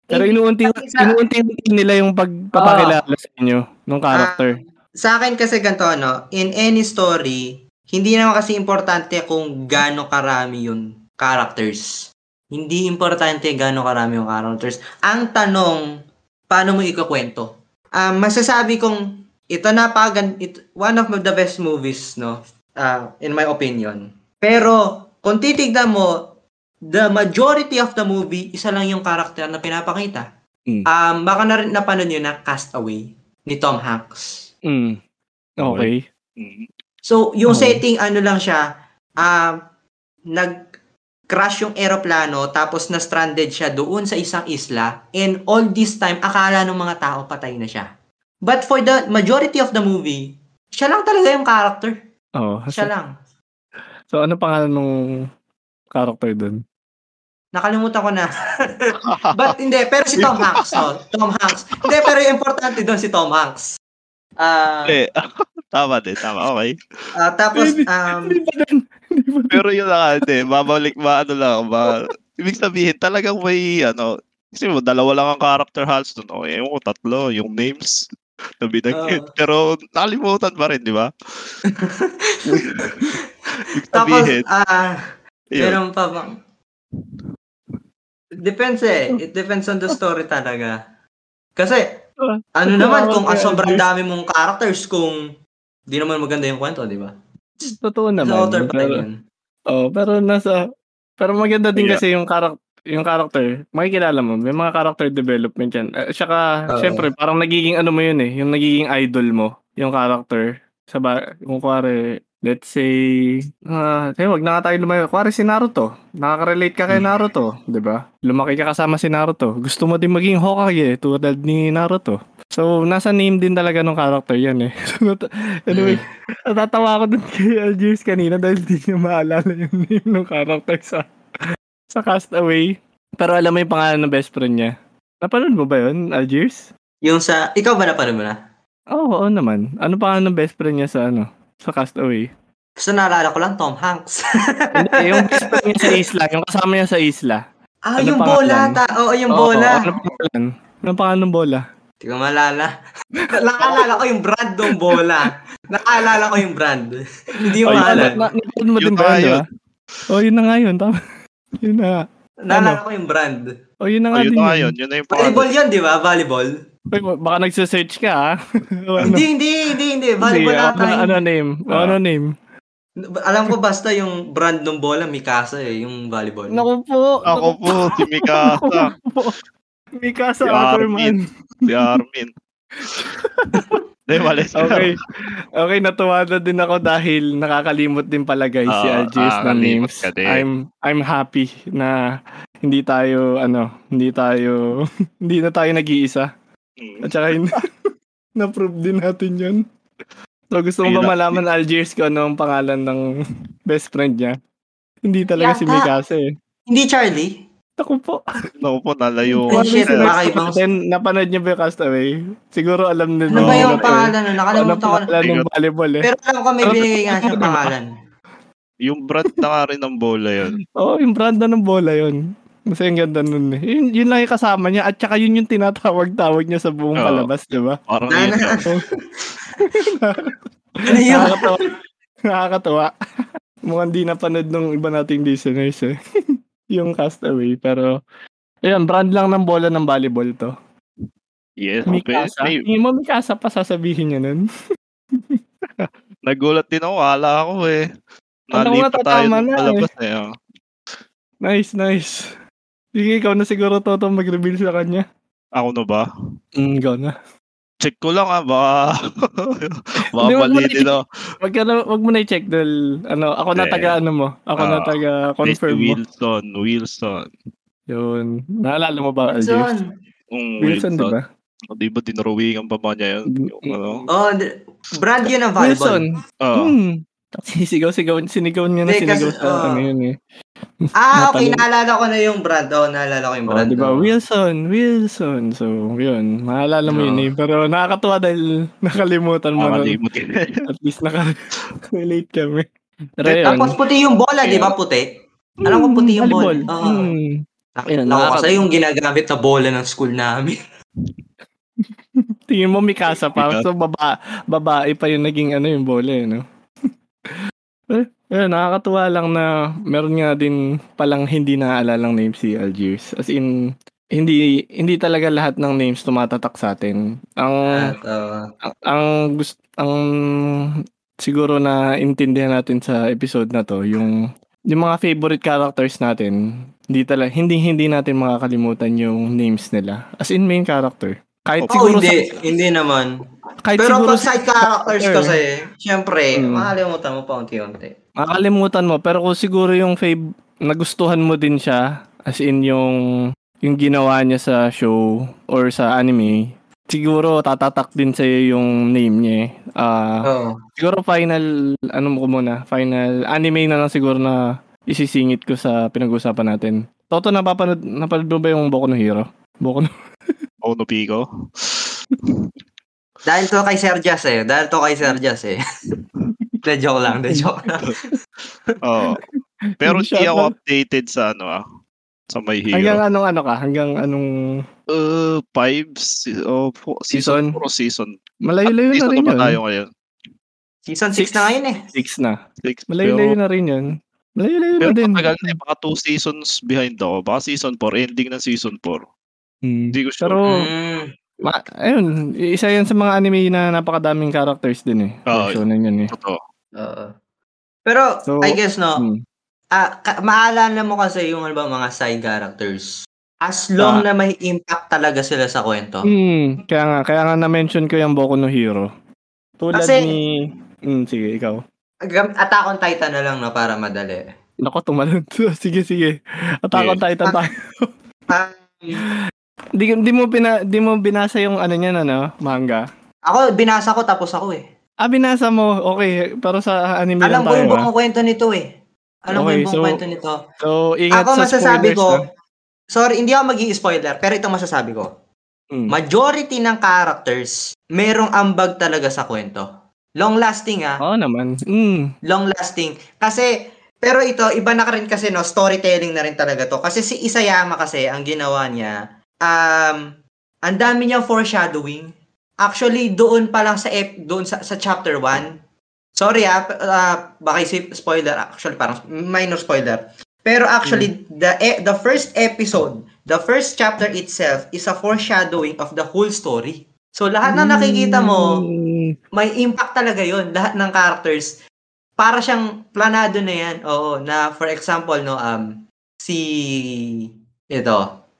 Pero inuunti, Sa- inuunti nila yung pagpapakilala sa inyo ng character. Sa akin kasi ganito, ano, in any story, hindi naman kasi importante kung gaano karami yung characters. Hindi importante gaano karami yung characters. Ang tanong, paano mo ikakwento? Um, masasabi kong ito na pagan it, one of the best movies no uh, in my opinion. Pero kung titignan mo the majority of the movie isa lang yung character na pinapakita. Mm. Um baka na rin napanood niyo na Castaway ni Tom Hanks. Mm. Okay. So, yung Oo. setting, ano lang siya, ah, nag-crash yung eroplano, tapos na-stranded siya doon sa isang isla, and all this time, akala ng mga tao patay na siya. But for the majority of the movie, siya lang talaga yung character. Oh, Siya so, lang. so ano pangalan nung character doon? Nakalimutan ko na. But hindi, pero si Tom Hanks, no? Tom Hanks. Hindi, pero yung importante doon si Tom Hanks. Ah, Eh, tama din, tama, okay. ah, tapos, um, Hindi pa din. Hindi pa din. Pero yun lang, hindi, babalik, ba, ano lang, ba, ibig sabihin, talagang may, ano, kasi mo, dalawa lang ang character halos doon. O, eh, ko, tatlo, yung names. Na binanggit. Oo. Pero nakalimutan pa rin, di ba? tapos, ah, yun. meron pa bang, Depends eh. It depends on the story talaga. Kasi, Ah, ano naman kung ang kaya, sobrang dami mong characters kung di naman maganda yung kwento, di ba? Totoo Sa naman. author pa yun. oh, pero nasa pero maganda din Yeah. kasi yung character yung character, makikilala mo, may mga character development yan. Uh, saka, Oo. syempre, parang nagiging ano mo yun eh, yung nagiging idol mo, yung character. Sa ba, kung kuwari, let's say, ah, uh, wag na nga tayo lumayo. Kuwari si Naruto, nakaka-relate ka kay Hmm. Naruto, di ba? Lumaki ka kasama si Naruto. Gusto mo din maging Hokage eh, tulad ni Naruto. So, nasa name din talaga ng character yan eh. anyway, natatawa ako dun kay Algiers kanina dahil di niya maalala yung name ng character sa sa Castaway. Pero alam mo yung pangalan ng best friend niya. Napanood mo ba yun, Algiers? Yung sa, ikaw ba napanood mo na? Oo, oo naman. Ano pangalan ng best friend niya sa ano? Sa Castaway? Basta naalala ko lang, Tom Hanks. Hindi, yung best friend niya sa isla. Yung kasama niya sa isla. ah, Ano yung pangalan? bola. Ta- Oo, yung Oo, bola. Ano pangalan? Ano pangalan ng bola? Hindi ko maalala. Nakaalala ko yung brand ng bola. Nakaalala ko yung brand. Hindi mo Oh, maalala. na, na, napanood mo Yun din na ba nga yun, di yun. ba? Oh, yun na nga yun. Tama. Yun na. Naalala ko yung brand. Oh, yun na nga ayun din na yun. yun, yun na yung Volleyball pangalan. yun, di ba? Volleyball. Uy, baka nagsisearch ka ah. O, ano? Hindi, hindi, hindi, hindi. Volleyball Hindi, ata ano, yun. ano name? Ah. ano name? Alam ko basta yung brand ng bola, Mikasa eh, yung volleyball. Naku po. Ako po, si Mikasa, Mikasa Si Ackerman. si Armin. Hindi, mali. Okay. Okay, natuwa na din ako dahil nakakalimot din pala guys si Ah, Algiers ng nakakalimot names. I'm I'm happy na hindi tayo ano, hindi tayo hindi na tayo nag-iisa. Mm. At saka na-prove din natin 'yun. So gusto mo ba malaman Algiers kung ano ang pangalan ng best friend niya? Hindi talaga si Yata. Mikasa eh. Hindi Charlie? Ako po. Naku po, nalayo. Oh, shit, Sir. baka ibang- Then, napanood niyo ba yung Castaway? Siguro alam din Ano ba nila yung eh. pangalan nun? Ano Nakalimutan ko na. pangalan ng volleyball eh. Pero alam ko may binigay nga siyang pangalan. Yung brand na nga rin ng bola yun. Oo, oh, yung brand na ng bola yun. Kasi ang ganda nun eh. Yun, yun lang yung kasama niya at saka yun yung tinatawag-tawag niya sa buong palabas, di ba? Parang Na- yun. Ano yun? Nakakatawa. Nakakatawa. Mukhang di napanood ng iba nating listeners eh. yung Castaway. Pero, ayun, brand lang ng bola ng volleyball to. Yes. Mikasa. May, Tingin mo Mikasa pa sasabihin niya nun? nagulat din ako. Akala ko eh. Nalipat tayo na palabas eh. oh. Nice, nice. Sige, ikaw na siguro Toto mag-reveal sa kanya. Ako na ba? Mm, ikaw na. Check ko lang ah. Baka, baka Hindi, wag mo mali din ako. Wag, ka na, wag mo na i-check dahil ano, ako na taga ano mo. Ako na ah, taga Confirm mo. Wilson. Wilson. Yun. Naalala mo ba, Algiers? Wilson. Um, Wilson, di ba? Di ba dinrawingan pa ba niya yun? Yung, ano? Oh, d- brand yun ng volleyball. Wilson. Ah, Hmm. Sisigaw-sigaw, sinigaw niya na sinigaw sa ah, ano yun eh. Ah, okay. Naalala ko na yung brand. Oh, naalala ko yung Oh, brand. di ba? oh. Wilson, Wilson. So, yun. Maalala mo yun Oo. eh. Pero nakakatuwa dahil nakalimutan mo na. Makalimot yun. At least naka-relate kami. Pero yun. Tapos puti yung bola, di ba puti? Alam ko puti yung bola. volleyball. Oo. Hmm. Ayun, Ako nakaka- kasi yung ginagamit na bola ng school namin. Tingin mo Mikasa pa. So, baba, babae pa yung naging ano yung bola eh, no? Eh, nakakatuwa lang na meron nga din palang hindi naalalang name si Algiers. As in, hindi hindi talaga lahat ng names tumatatak sa atin. Ang At, uh, ang, ang gusto ang siguro na intindihan natin sa episode na to yung yung mga favorite characters natin hindi talaga hindi hindi natin makakalimutan yung names nila as in main character kahit oh, siguro hindi. sa, hindi naman. kahit Pero siguro pag sa, side characters kasi, syempre, Hmm. makalimutan mo pa unti-unti. Makakalimutan mo pero kung siguro yung fav nagustuhan mo din siya as in yung yung ginawa niya sa show or sa anime siguro tatatak din sa yung name niya eh. Ah, Oo. Siguro final, ano mo ko muna, final anime na lang siguro na isisingit ko sa pinag-usapan natin. Toto, napapanood, napanood mo ba yung Boku no Hero? Boku no... Ono Pico. Dahil to kay Sergias eh. Dahil to kay Sergias eh. De joke lang, de joke lang. Oo. Pero Shout hindi ako updated sa ano ah. Sa My Hanggang Hero. anong ano ka? Hanggang anong... Uh, five, si- oh, po, season, Season? season. Malayo-layo na season rin yun. tayo ngayon? Season 6 Six. na ngayon eh. Six na. Six. Malayo-layo pero, na rin yun. Malayo-layo na pero din. matagal na eh. Baka two seasons behind ako. Baka season 4. Ending ng season 4. Hmm. Hindi ko sure. Pero, Mm. ma- ayun, isa yan sa mga anime na napakadaming characters din eh. Oo. Shonen yun eh. Totoo. Oo. Pero, So, I guess no, Hmm. ah, ka- maalala mo kasi yung ba, mga side characters. As long na may impact talaga sila sa kwento. Hmm, kaya nga, kaya nga na-mention ko yung Boku no Hero. Tulad Kasi- ni... Hmm, sige, ikaw. Attack on Titan na lang no, para madali. Nako, tumalon. sige, sige. Attack on Titan tayo. Ah, Di, di mo pina, di mo binasa yung ano niyan ano, manga. ako, binasa ko tapos ako eh. Ah, binasa mo. Okay, pero sa anime Alam lang ko tayo. yung ah. buong kwento nito eh. Alam ko Okay, yung buong so, kwento nito. So, ingat Ako sa masasabi ko, ah. sorry, hindi ako mag spoiler pero ito masasabi ko. Hmm. Majority ng characters, merong ambag talaga sa kwento. Long lasting ah. Oo naman. Hmm. long lasting. Kasi, pero ito, iba na ka rin kasi, no, storytelling na rin talaga to. Kasi si Isayama kasi, ang ginawa niya, um, ang dami niyang foreshadowing. Actually, doon pa lang sa, ep, doon sa, sa chapter 1, sorry ah, ah, baka isip, spoiler, actually, parang minor spoiler. Pero actually, the e- the first episode, the first chapter itself is a foreshadowing of the whole story. So, lahat na nakikita mo, Hmm. may impact talaga yon lahat ng characters para siyang planado na yan oo na for example no um si ito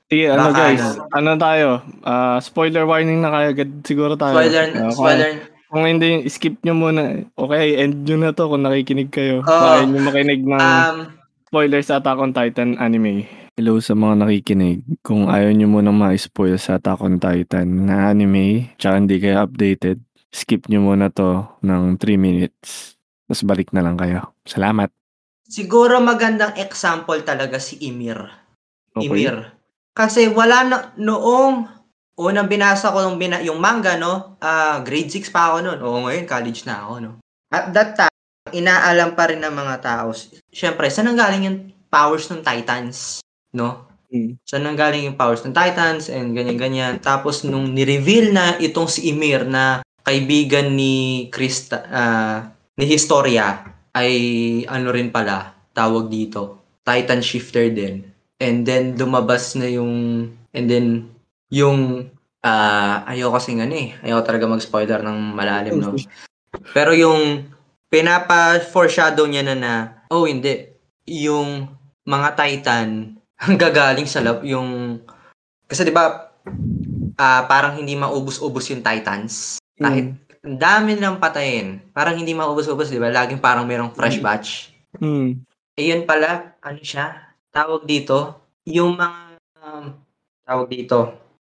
Sige, ano Baka guys, ano. ano tayo? Ah, spoiler warning na kaya agad siguro tayo. spoiler kung- spoiler Kung hindi, skip nyo muna. Okay, end nyo na to kung nakikinig kayo. Oo. Baka nyo makinig ng um spoilers sa Attack on Titan anime. Hello sa mga nakikinig. Kung ayaw nyo muna ma-spoil sa Attack on Titan na anime, tsaka hindi kayo updated, skip nyo muna to ng 3 minutes. Tapos balik na lang kayo. Salamat. siguro magandang example talaga si Ymir Okay. Ymir kasi wala na noong unang binasa ko yung, bina, yung manga no ah grade 6 pa ako noon oo ngayon college na ako no at that time inaalam pa rin ng mga tao syempre saan nanggaling yung powers ng Titans no Hmm. Saan nang galing yung powers ng Titans and ganyan-ganyan. Tapos nung ni-reveal na itong si Ymir na kaibigan ni Krista, ah, ni Historia ay ano rin pala tawag dito. Titan shifter din. And then lumabas na yung and then yung ah ayaw kasi ano eh. Ayaw talaga mag-spoiler ng malalim no. Pero yung pinapa-foreshadow niya na na, oh hindi, yung mga Titan ang gagaling sa lab, yung, kasi di ba ah parang hindi maubos-ubos yung Titans. Kahit ang dami nilang patayin, parang hindi maubos-ubos, di ba? Laging parang merong fresh batch. Hmm. Ayun pala, ano siya, tawag dito, yung mga, um, tawag dito,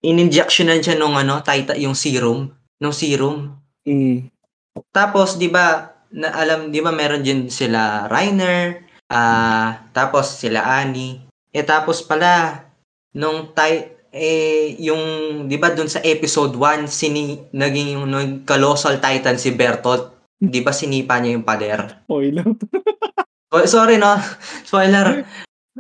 in-injectionan siya nung ano, Titan, yung serum, nung serum. Hmm. Tapos, di ba, na alam, di ba meron din sila Reiner, ah tapos sila Annie. Eh, tapos pala, nung tay, eh, yung, di ba dun sa episode 1, sini, naging yung nung colossal titan si Bertolt, di ba sinipa niya yung pader? Spoiler. Oh, sorry no, spoiler.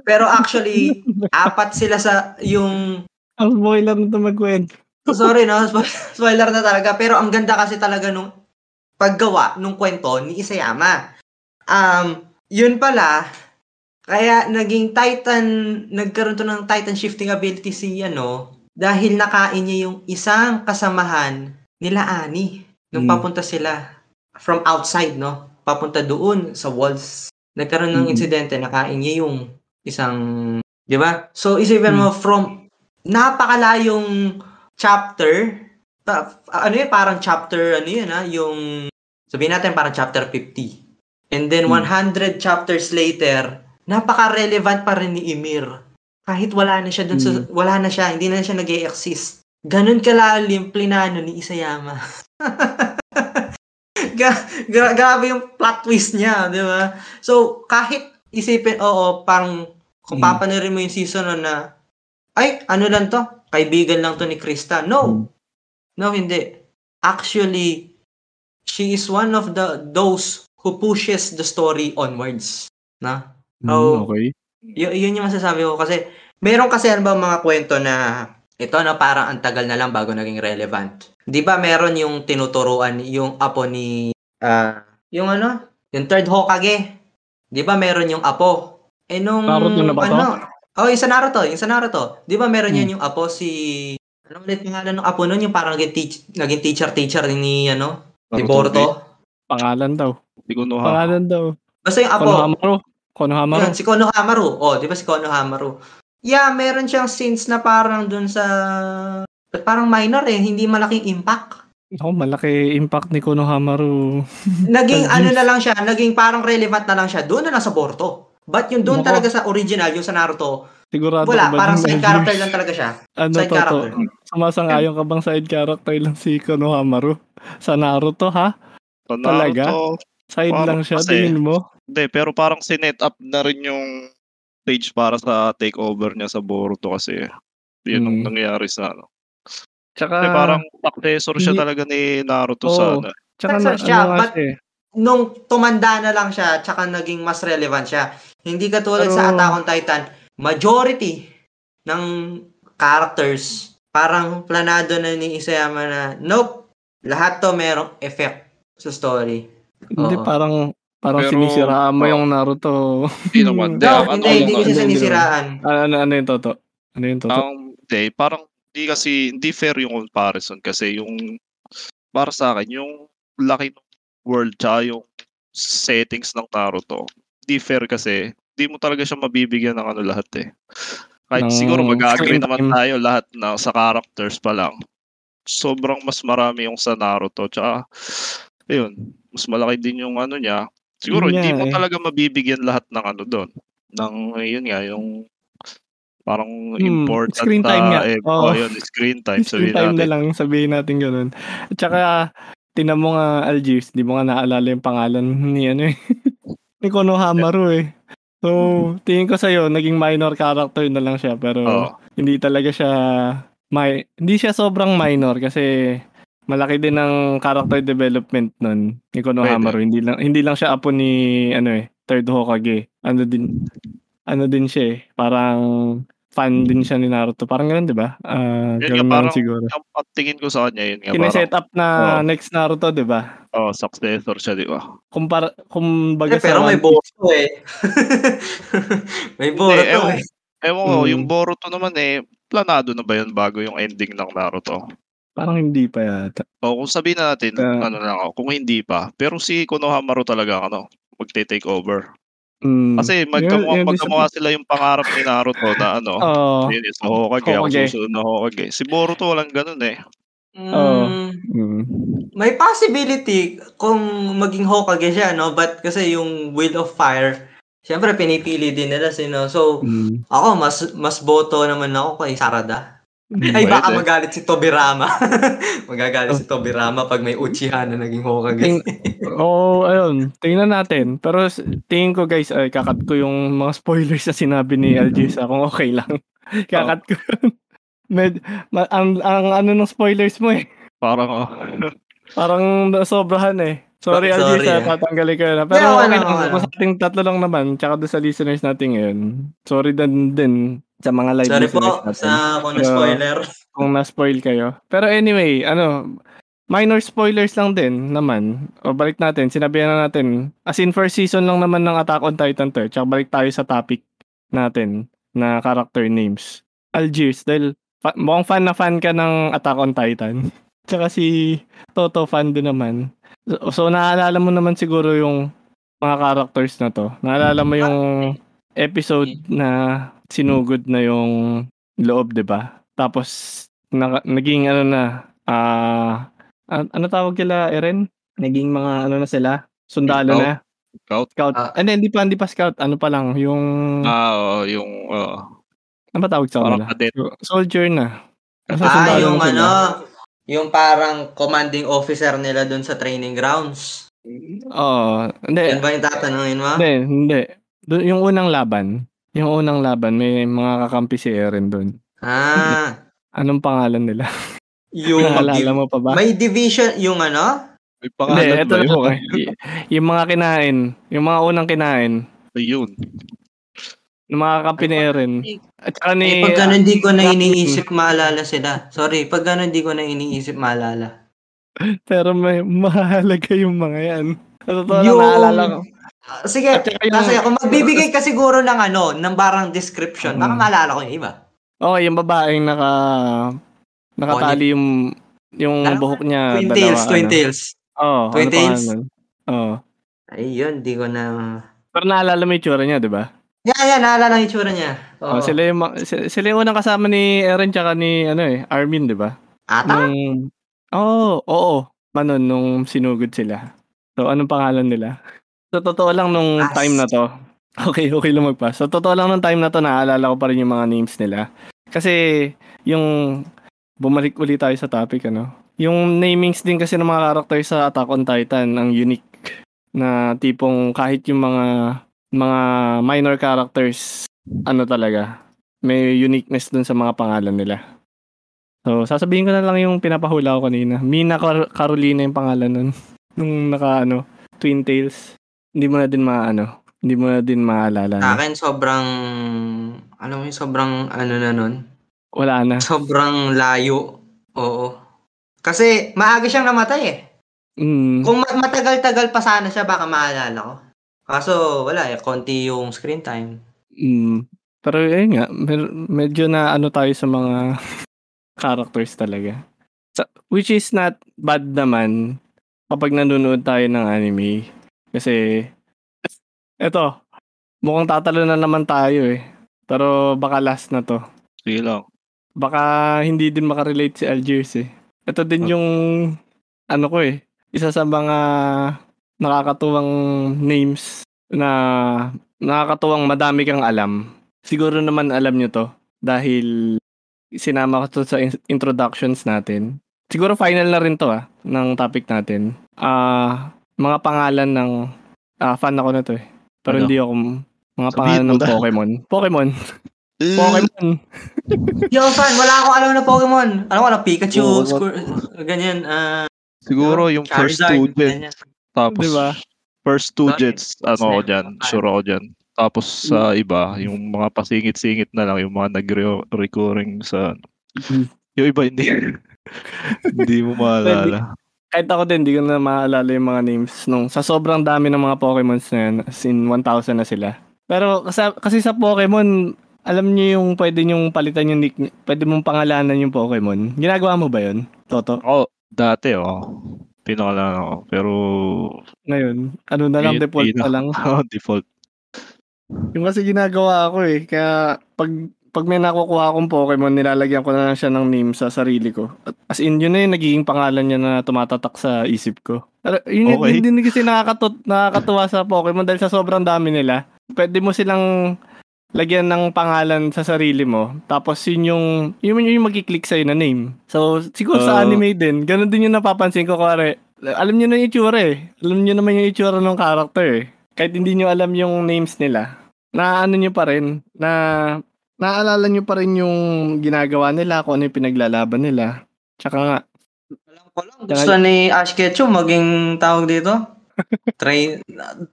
Pero actually, apat sila sa yung Ang spoiler na ito magkwento. Sorry no, spo- spoiler na talaga. Pero ang ganda kasi talaga nung paggawa nung kwento ni Isayama. Um, yun pala, kaya naging Titan, nagkaroon to ng Titan shifting ability si ano, dahil nakain niya yung isang kasamahan nila Ani nung Hmm. papunta sila from outside, no? Papunta doon sa walls. Nagkaroon ng Hmm. insidente, nakain niya yung isang, di ba? So, isipin mo from napakalayong chapter, ta- ano yun, parang chapter, ano yun ha, yung, sabihin natin parang chapter 50. And then Hmm. 100 chapters later, napaka-relevant pa rin ni Ymir. Kahit wala na siya dun sa, Hmm. wala na siya, hindi na siya nag exist Ganun kalalim plinano ni Isayama. Ga- gra- grabe yung plot twist niya, di ba? So, kahit isipin, oo, parang kung Hmm. papanorin mo yung season nun na, ay, ano lang to? Kaibigan lang to ni Krista. No, Hmm. no, hindi. Actually, she is one of the those who pushes the story onwards. Na? Hmm, Oh. okay. Y- yun yung masasabi ko kasi meron kasi ano ba mga kwento na ito na parang ang tagal na lang bago naging relevant. 'Di ba meron yung tinuturuan yung apo ni ah yung ano, yung third Hokage. 'Di ba meron yung apo? Eh nung Naruto na ba to? ano? Oh, yung sa Naruto, yung sa Naruto. 'Di ba meron Hmm. yan yung apo si ano ulit pangalan ng apo nun yung parang naging, teach, naging teacher teacher ni ano, ni Boruto. Pangalan daw. Hindi ko no Pangalan daw. Basta yung apo. Konohamaru. Konohamaru. Yan, si Konohamaru. Oh, di ba si Konohamaru? Yeah, meron siyang scenes na parang dun sa... Parang minor eh, hindi malaking impact. Ako, malaki impact ni Konohamaru. Naging ano na lang siya, naging parang relevant na lang siya. Doon na lang sa Boruto. But yung doon talaga sa original, yung sa Naruto, Sigurado wala, parang side character lang talaga siya. Ano side to to? character. Sumasangayon ka bang side character lang si Konohamaru? Sa Naruto, ha? Sa Talaga? Naruto, Side Parang lang siya, kasi- tingin mo? Hindi, pero parang sinet up na rin yung stage para sa takeover niya sa Boruto kasi yun ang Mm. nangyayari sa ano. Tsaka, Kasi parang successor siya talaga ni Naruto Oo. sa ano. tsaka na, siya, ano but- siya eh. Nung tumanda na lang siya, tsaka naging mas relevant siya. Hindi katulad sa Pero- Attack on Titan, majority ng characters, parang planado na ni Isayama na, nope, lahat to merong effect sa story. Hindi, Oo. parang, parang Pero- sinisiraan mo yung Naruto. Hindi naman. Hindi, No, ang- hindi, ano hindi ko siya Hindi, hindi sinisiraan. ano, ano, ano yung toto? Ano yung toto? ang hindi, parang hindi kasi, hindi fair yung comparison kasi yung, para sa akin, yung laki ng world tsaka yung settings ng Naruto, hindi fair kasi, hindi mo talaga siya mabibigyan ng ano lahat eh. Kahit Ng siguro mag-agree naman tayo lahat na sa characters pa lang. Sobrang mas marami yung sa Naruto. Tsaka, ayun, mas malaki din yung ano niya. Siguro Yun hindi mo eh. talaga mabibigyan lahat ng ano doon. Ng, yun nga, yung parang Hmm, important screen time na, nga. eh, oh, yun, screen time. Screen Sabihin time na natin. lang, sabihin natin ganun. At saka, tinan mo nga, Algiers, di mo nga naalala yung pangalan ni ano eh. ni Konohamaru eh. So, tingin ko sa'yo, naging minor character na lang siya, pero Oo. hindi talaga siya, may, hindi siya sobrang minor kasi malaki din ang character development nun ni Konohamaru. Hindi lang, hindi lang siya apo ni, ano eh, third Hokage. Ano din, ano din siya eh, parang fan din siya ni Naruto. Parang ganun, di ba? Ah, Yun nga, ganun parang- siguro. Ang, ang tingin ko sa kanya, yun nga, Kine-set parang, up na Oo. next Naruto, di ba? oh, successor siya, di ba? Kumpara, kumbaga Eh, pero sa may Boruto eh. may Boruto ewan- eh. Ewan ko, Mm. yung Boruto naman eh, planado na ba yun bago yung ending ng Naruto? parang hindi pa yata. O kung sabihin na natin, Ah. ano na ako, kung hindi pa. Pero si Konohamaru talaga, ano, magte-take over. Mm. Kasi magkamukha, yun magkamukha sila yung pangarap ni Naruto na ano, Oo. yun is Hokage, ako susunod na Hokage. Si Boruto walang ganun eh. Mm, Mm. may possibility kung maging Hokage siya, no? But kasi yung Will of Fire, syempre pinipili din nila sino. So, Mm. ako mas mas boto naman ako kay Sarada. Ay baka Pwede. magalit si Tobirama. Magagalit si Tobirama pag may Uchiha na naging Hokage. Ting- Oo, ayun. Tingnan natin. Pero tingin ko guys, ay kakat ko yung mga spoilers na sinabi ni LG sa kung okay lang. kakat ko. Med, ma- ang, ang ano ng spoilers mo eh. Parang, oh, Parang sobrahan eh. Sorry, Sorry, LG, sa ah. tatanggalin ko na. Pero Yeah, okay lang. Kung sa ating tatlo lang naman, tsaka doon sa listeners natin ngayon. Sorry din, din sa mga live Sorry po natin. sa kung Pero- spoiler. kung na-spoil kayo. Pero anyway, ano, minor spoilers lang din naman. O balik natin, sinabihan na natin. As in first season lang naman ng Attack on Titan to. eh. Tsaka balik tayo sa topic natin na character names. Algiers, dahil fa- mukhang fan na fan ka ng Attack on Titan. Tsaka si Toto fan din naman. So, so naalala mo naman siguro yung mga characters na to. Naalala mo yung episode na sinugod na yung loob, 'di ba? Tapos naka- naging ano na ah an- ano tawag kila Eren? Naging mga ano na sila? Sundalo Scout. na. Scout? Scout. Ah. Ah, hindi, hindi pa, hindi pa scout. Ano pa lang, yung Ah, oo, yung oo. ano ba tawag sa kanila? Soldier na. Nasa Ah, yung na sila. ano, yung parang commanding officer nila dun sa training grounds. Oo. Hindi, Yan ba yung tatanungin mo? hindi, hindi. Dun- yung unang laban. Yung unang laban, may mga kakampi si Eren doon. Ah, Anong pangalan nila? yung Naalala mo pa ba? May division, yung ano? May Hindi, pangalan ito ba na yun? po. Y- yung mga kinain. Yung mga unang kinain. Ayun. Ng mga kakampi ni Eren. At saka ni... Eh, pag gano'n di ko na iniisip maalala sila. Sorry, pag gano'n di ko na iniisip maalala. pero may mahalaga yung mga yan. Sa totoo lang, Yung- naalala ko. Ah, sige, yung- kasi kung magbibigay ka siguro ng ano, ng parang description, baka Mm. maalala ko yung iba. Okay, yung babaeng naka... Nakatali yung... Yung Ano? buhok niya. Twin dalawa, Tails, Twin ano. Tails. Oo. Twin ano Tails? Oo. Ayun, di ko na... Pero naalala mo yung tsura niya, di ba? Yan, yan, naalala yung itsura niya. Oo. Oh, sila yung sila yung unang kasama ni Eren tsaka ni ano eh, Armin, 'di ba? Ata? Nung Oh, oo. Manon nung sinugod sila. So anong pangalan nila? Sa totoo lang nung As- time na to. Okay, okay lang magpa. Sa totoo lang nung time na to, naalala ko pa rin yung mga names nila. Kasi yung bumalik ulit tayo sa topic ano. Yung namings din kasi ng mga character sa Attack on Titan ang unique na tipong kahit yung mga mga minor characters ano talaga may uniqueness dun sa mga pangalan nila. So, sasabihin ko na lang yung pinapahula ko kanina. Mina Car- Carolina yung pangalan nun. Nung naka, ano, Twin Tails. Hindi mo na din maano. Hindi mo na din maalala. Sa akin, sobrang... Alam mo yung sobrang ano na nun? Wala na. Sobrang layo. Oo. Kasi maaga siyang namatay eh. Mm, Kung ma- matagal-tagal pa sana siya, baka maalala ko. Kaso wala eh, konti yung screen time. mm. Pero yun nga, mer- medyo na ano tayo sa mga characters talaga. Sa, which is not bad naman kapag nanonood tayo ng anime. Kasi, eto, mukhang tatalo na naman tayo eh. Pero baka last na to. Sige lang. baka hindi din makarelate si Algiers eh. Ito din yung ano ko eh, isa sa mga nakakatuwang names na nakakatuwang madami kang alam. Siguro naman alam nyo to dahil sinama ko to sa in- introductions natin. Siguro final na rin to ah, ng topic natin. Ah, mga pangalan ng ah, fan ako na to eh. Pero Ano? hindi ako mga Sabihin pangalan mo ng na. Pokemon. Pokemon. Eh, Pokemon. Yo, fan, wala akong alam na Pokemon. Alam ko lang, Pikachu, Oo, Squir- ganyan. ah Siguro yung first Charizard, ganyan. gens. Tapos, Di ba? first two Sorry. gens, ano ako dyan, sure ako dyan. Tapos sa iba, yung mga pasingit-singit na lang, yung mga nagre-recurring sa... Mhm. Yung iba hindi. hindi mo maalala. Kahit ako din, di ko na maalala yung mga names nung sa sobrang dami ng mga Pokemons na yan, as in 1,000 na sila. Pero kasi, kasi sa Pokemon, alam niyo yung pwede nyong palitan yung nick, pwede mong pangalanan yung Pokemon. Ginagawa mo ba yun, Toto? Ako, dati, oh. Pinakalan ako. Pero, Ngayon, ano na lang, Ngayon, default na. lang. oh, default. Yung kasi ginagawa ko eh, kaya pag pag may nakukuha akong Pokemon, nilalagyan ko na lang siya ng name sa sarili ko. At As in, yun na yung nagiging pangalan niya na tumatatak sa isip ko. Pero yun, Okay. yun din kasi nakakatu- nakakatuwa sa Pokemon dahil sa sobrang dami nila. Pwede mo silang lagyan ng pangalan sa sarili mo. Tapos yun yung, yun yung magkiklik sa'yo na name. So, siguro sa Ah. anime din, ganun din yung napapansin ko. Kare, alam nyo na yung itsura eh. Alam nyo naman yung itsura ng character eh. Kahit hindi nyo alam yung names nila. Na ano nyo pa rin, na naaalala nyo pa rin yung ginagawa nila, kung ano yung pinaglalaban nila. Tsaka nga, Alam ko lang, gusto ni Ash Ketchum maging tawag dito. Train,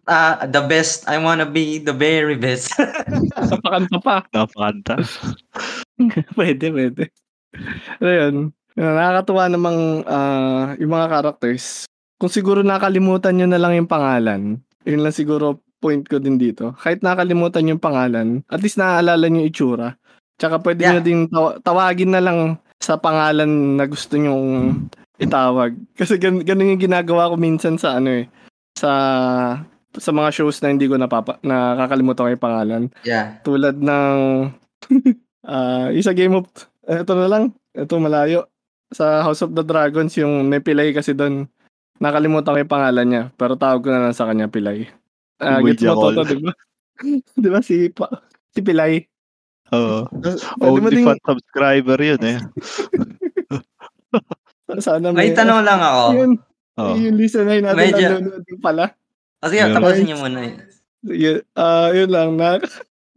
ah, the best, I wanna be the very best. sa pakanta pa. Napakanta. pwede, pwede. Pero yun. Nakakatuwa namang ah, yung mga characters. Kung siguro nakalimutan nyo na lang yung pangalan, yun lang siguro point ko din dito. Kahit nakalimutan yung pangalan, at least naaalala nyo yung itsura. Tsaka pwede Yeah. nyo din taw- tawagin na lang sa pangalan na gusto nyong itawag. Kasi gan- ganun yung ginagawa ko minsan sa ano eh, sa sa mga shows na hindi ko napapa, nakakalimutan ko yung pangalan. Yeah. Tulad ng ah isa Game of eto na lang, eto malayo. Sa House of the Dragons yung may Pilay kasi doon. Nakalimutan ko yung pangalan niya, pero tawag ko na lang sa kanya Pilay. Ah, Uy, gets mo to, di ba? di ba si pa, si Pilay? Oo. Mo Only fan subscriber yun eh. sana May tanong lang ako. Yun, Oo. yung listener natin Medyo- nanonood pala. O sige, Yeah. tapusin niyo muna. eh. Yun, ah yun lang, na,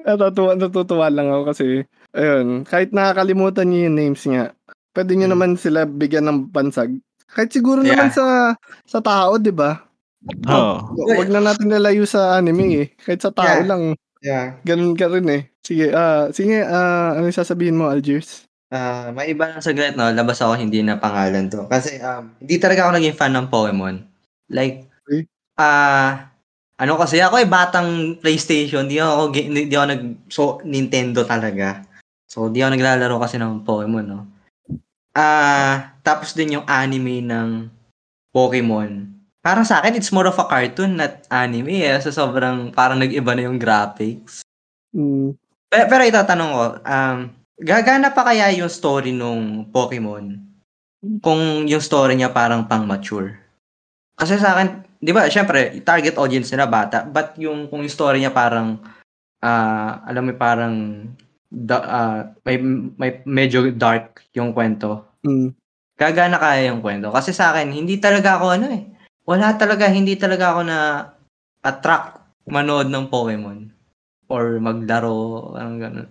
natutuwa, natutuwa lang ako kasi, ayun, kahit nakakalimutan niyo yung names niya, pwede niyo Hmm. naman sila bigyan ng bansag. Kahit siguro Yeah. naman sa sa tao, 'di ba? Wa- Wag na natin nalayo sa anime eh. Kahit sa tao Yeah. lang, Yeah. ganun ka rin eh. Sige, ah sige, ah ano yung sasabihin mo, Algiers? Ah, may iba lang saglit, no? Labas ako hindi na pangalan to. Kasi um, hindi talaga ako naging fan ng Pokemon. Like, Okay. ah, ano kasi ako eh, batang PlayStation. Di ako, di, di ako nag, so, Nintendo talaga. So, di ako naglalaro kasi ng Pokemon, no? Ah, tapos din yung anime ng Pokemon. Parang sa akin, it's more of a cartoon, not anime eh. So, sobrang, parang nag-iba na yung graphics. Mm, Pero, pero itatanong ko, um, gagana pa kaya yung story nung Pokemon kung yung story niya parang pang-mature? Kasi sa akin, di ba, syempre, target audience nila bata, but yung kung yung story niya parang, ah alam mo, parang, da, ah, may, may medyo dark yung kwento, mm, gagana kaya yung kwento. Kasi sa akin, hindi talaga ako ano eh. Wala talaga, hindi talaga ako na attract manood ng Pokemon. Or maglaro, anong ganun.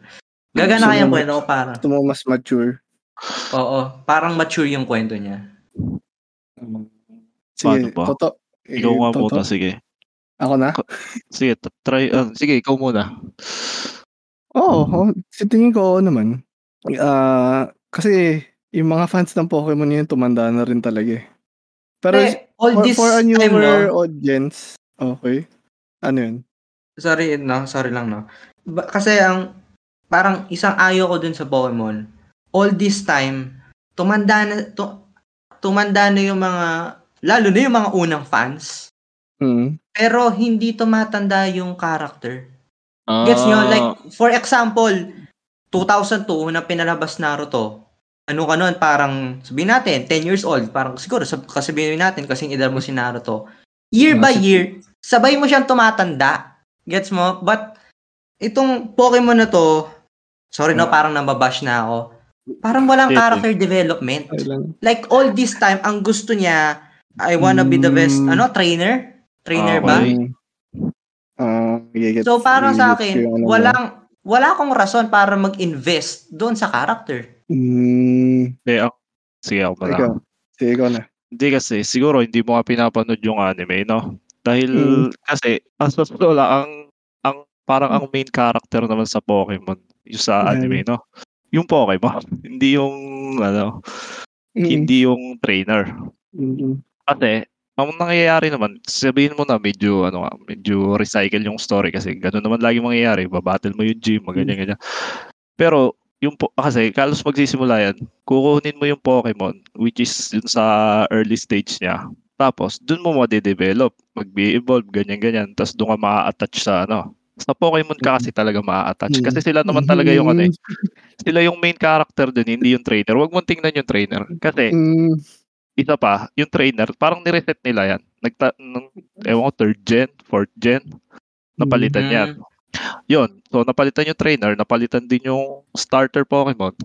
Gagana kaya yung kwento ko parang, gusto mo mas mature. oo, parang mature yung kwento niya. Sige, Paano ba? Toto. Ikaw eh, nga Toto. muna, sige. Ako na? Sige, try. ah, sige, ikaw muna. Oo, oh, sa tingin ko oo naman. Ah, kasi yung mga fans ng Pokemon yun tumanda na rin talaga eh. Pero Eh, all for, this for a time, newer no? audience, okay. Ano yun? Sorry, no? Sorry lang, no? Ba- kasi ang, parang isang ayaw ko dun sa Pokemon, all this time, tumanda na, tu- tumanda na yung mga, lalo na yung mga unang fans, Mm. pero hindi tumatanda yung character. Gets nyo? Ah, Like, for example, 2002, na pinalabas Naruto, ano ka nun, parang, sabihin natin, 10 years old, parang siguro, sab- sabihin natin, kasing edad mo si Naruto, year by Nasa- year, sabay mo siyang tumatanda. Gets mo? But, itong Pokemon na to, sorry no, Ah. parang nababash na ako, parang walang character development. Like, all this time, ang gusto niya, I wanna be the best, Mm. ano, trainer? Trainer Ah, ba? Ah, So parang sa akin, ano walang wala akong rason para mag-invest doon sa character. Mm, Hindi, ako. Sige, ako ikaw. Sige, ikaw na. Hindi kasi, siguro hindi mo nga pinapanood yung anime, no? Dahil, Mm. kasi, as mas wala, ang, ang, parang ang main character naman sa Pokemon, yung sa Mm. anime, no? Yung Pokemon, hindi yung, ano, Mm, hindi yung trainer. mm, Kasi, ang nangyayari naman, sabihin mo na medyo, ano medyo recycle yung story kasi ganun naman lagi mangyayari. Babattle mo yung gym, Hmm. ganyan, ganyan. Pero, yung po, kasi, kalos magsisimula yan, kukunin mo yung Pokemon, which is yun sa early stage niya. Tapos, dun mo ma-develop, mag-evolve, ganyan, ganyan. Tapos, doon ka ma-attach sa, ano, sa Pokemon ka kasi talaga ma-attach. Kasi sila naman talaga yung, ano, eh, sila yung main character dun, hindi yung trainer. Huwag mong tingnan yung trainer. Kasi, Mm, isa pa, yung trainer, parang nireset nila yan. Nagta, nung, ewan ko, third gen, fourth gen, napalitan Mm. yan. Yun, so napalitan yung trainer, napalitan din yung starter Pokemon.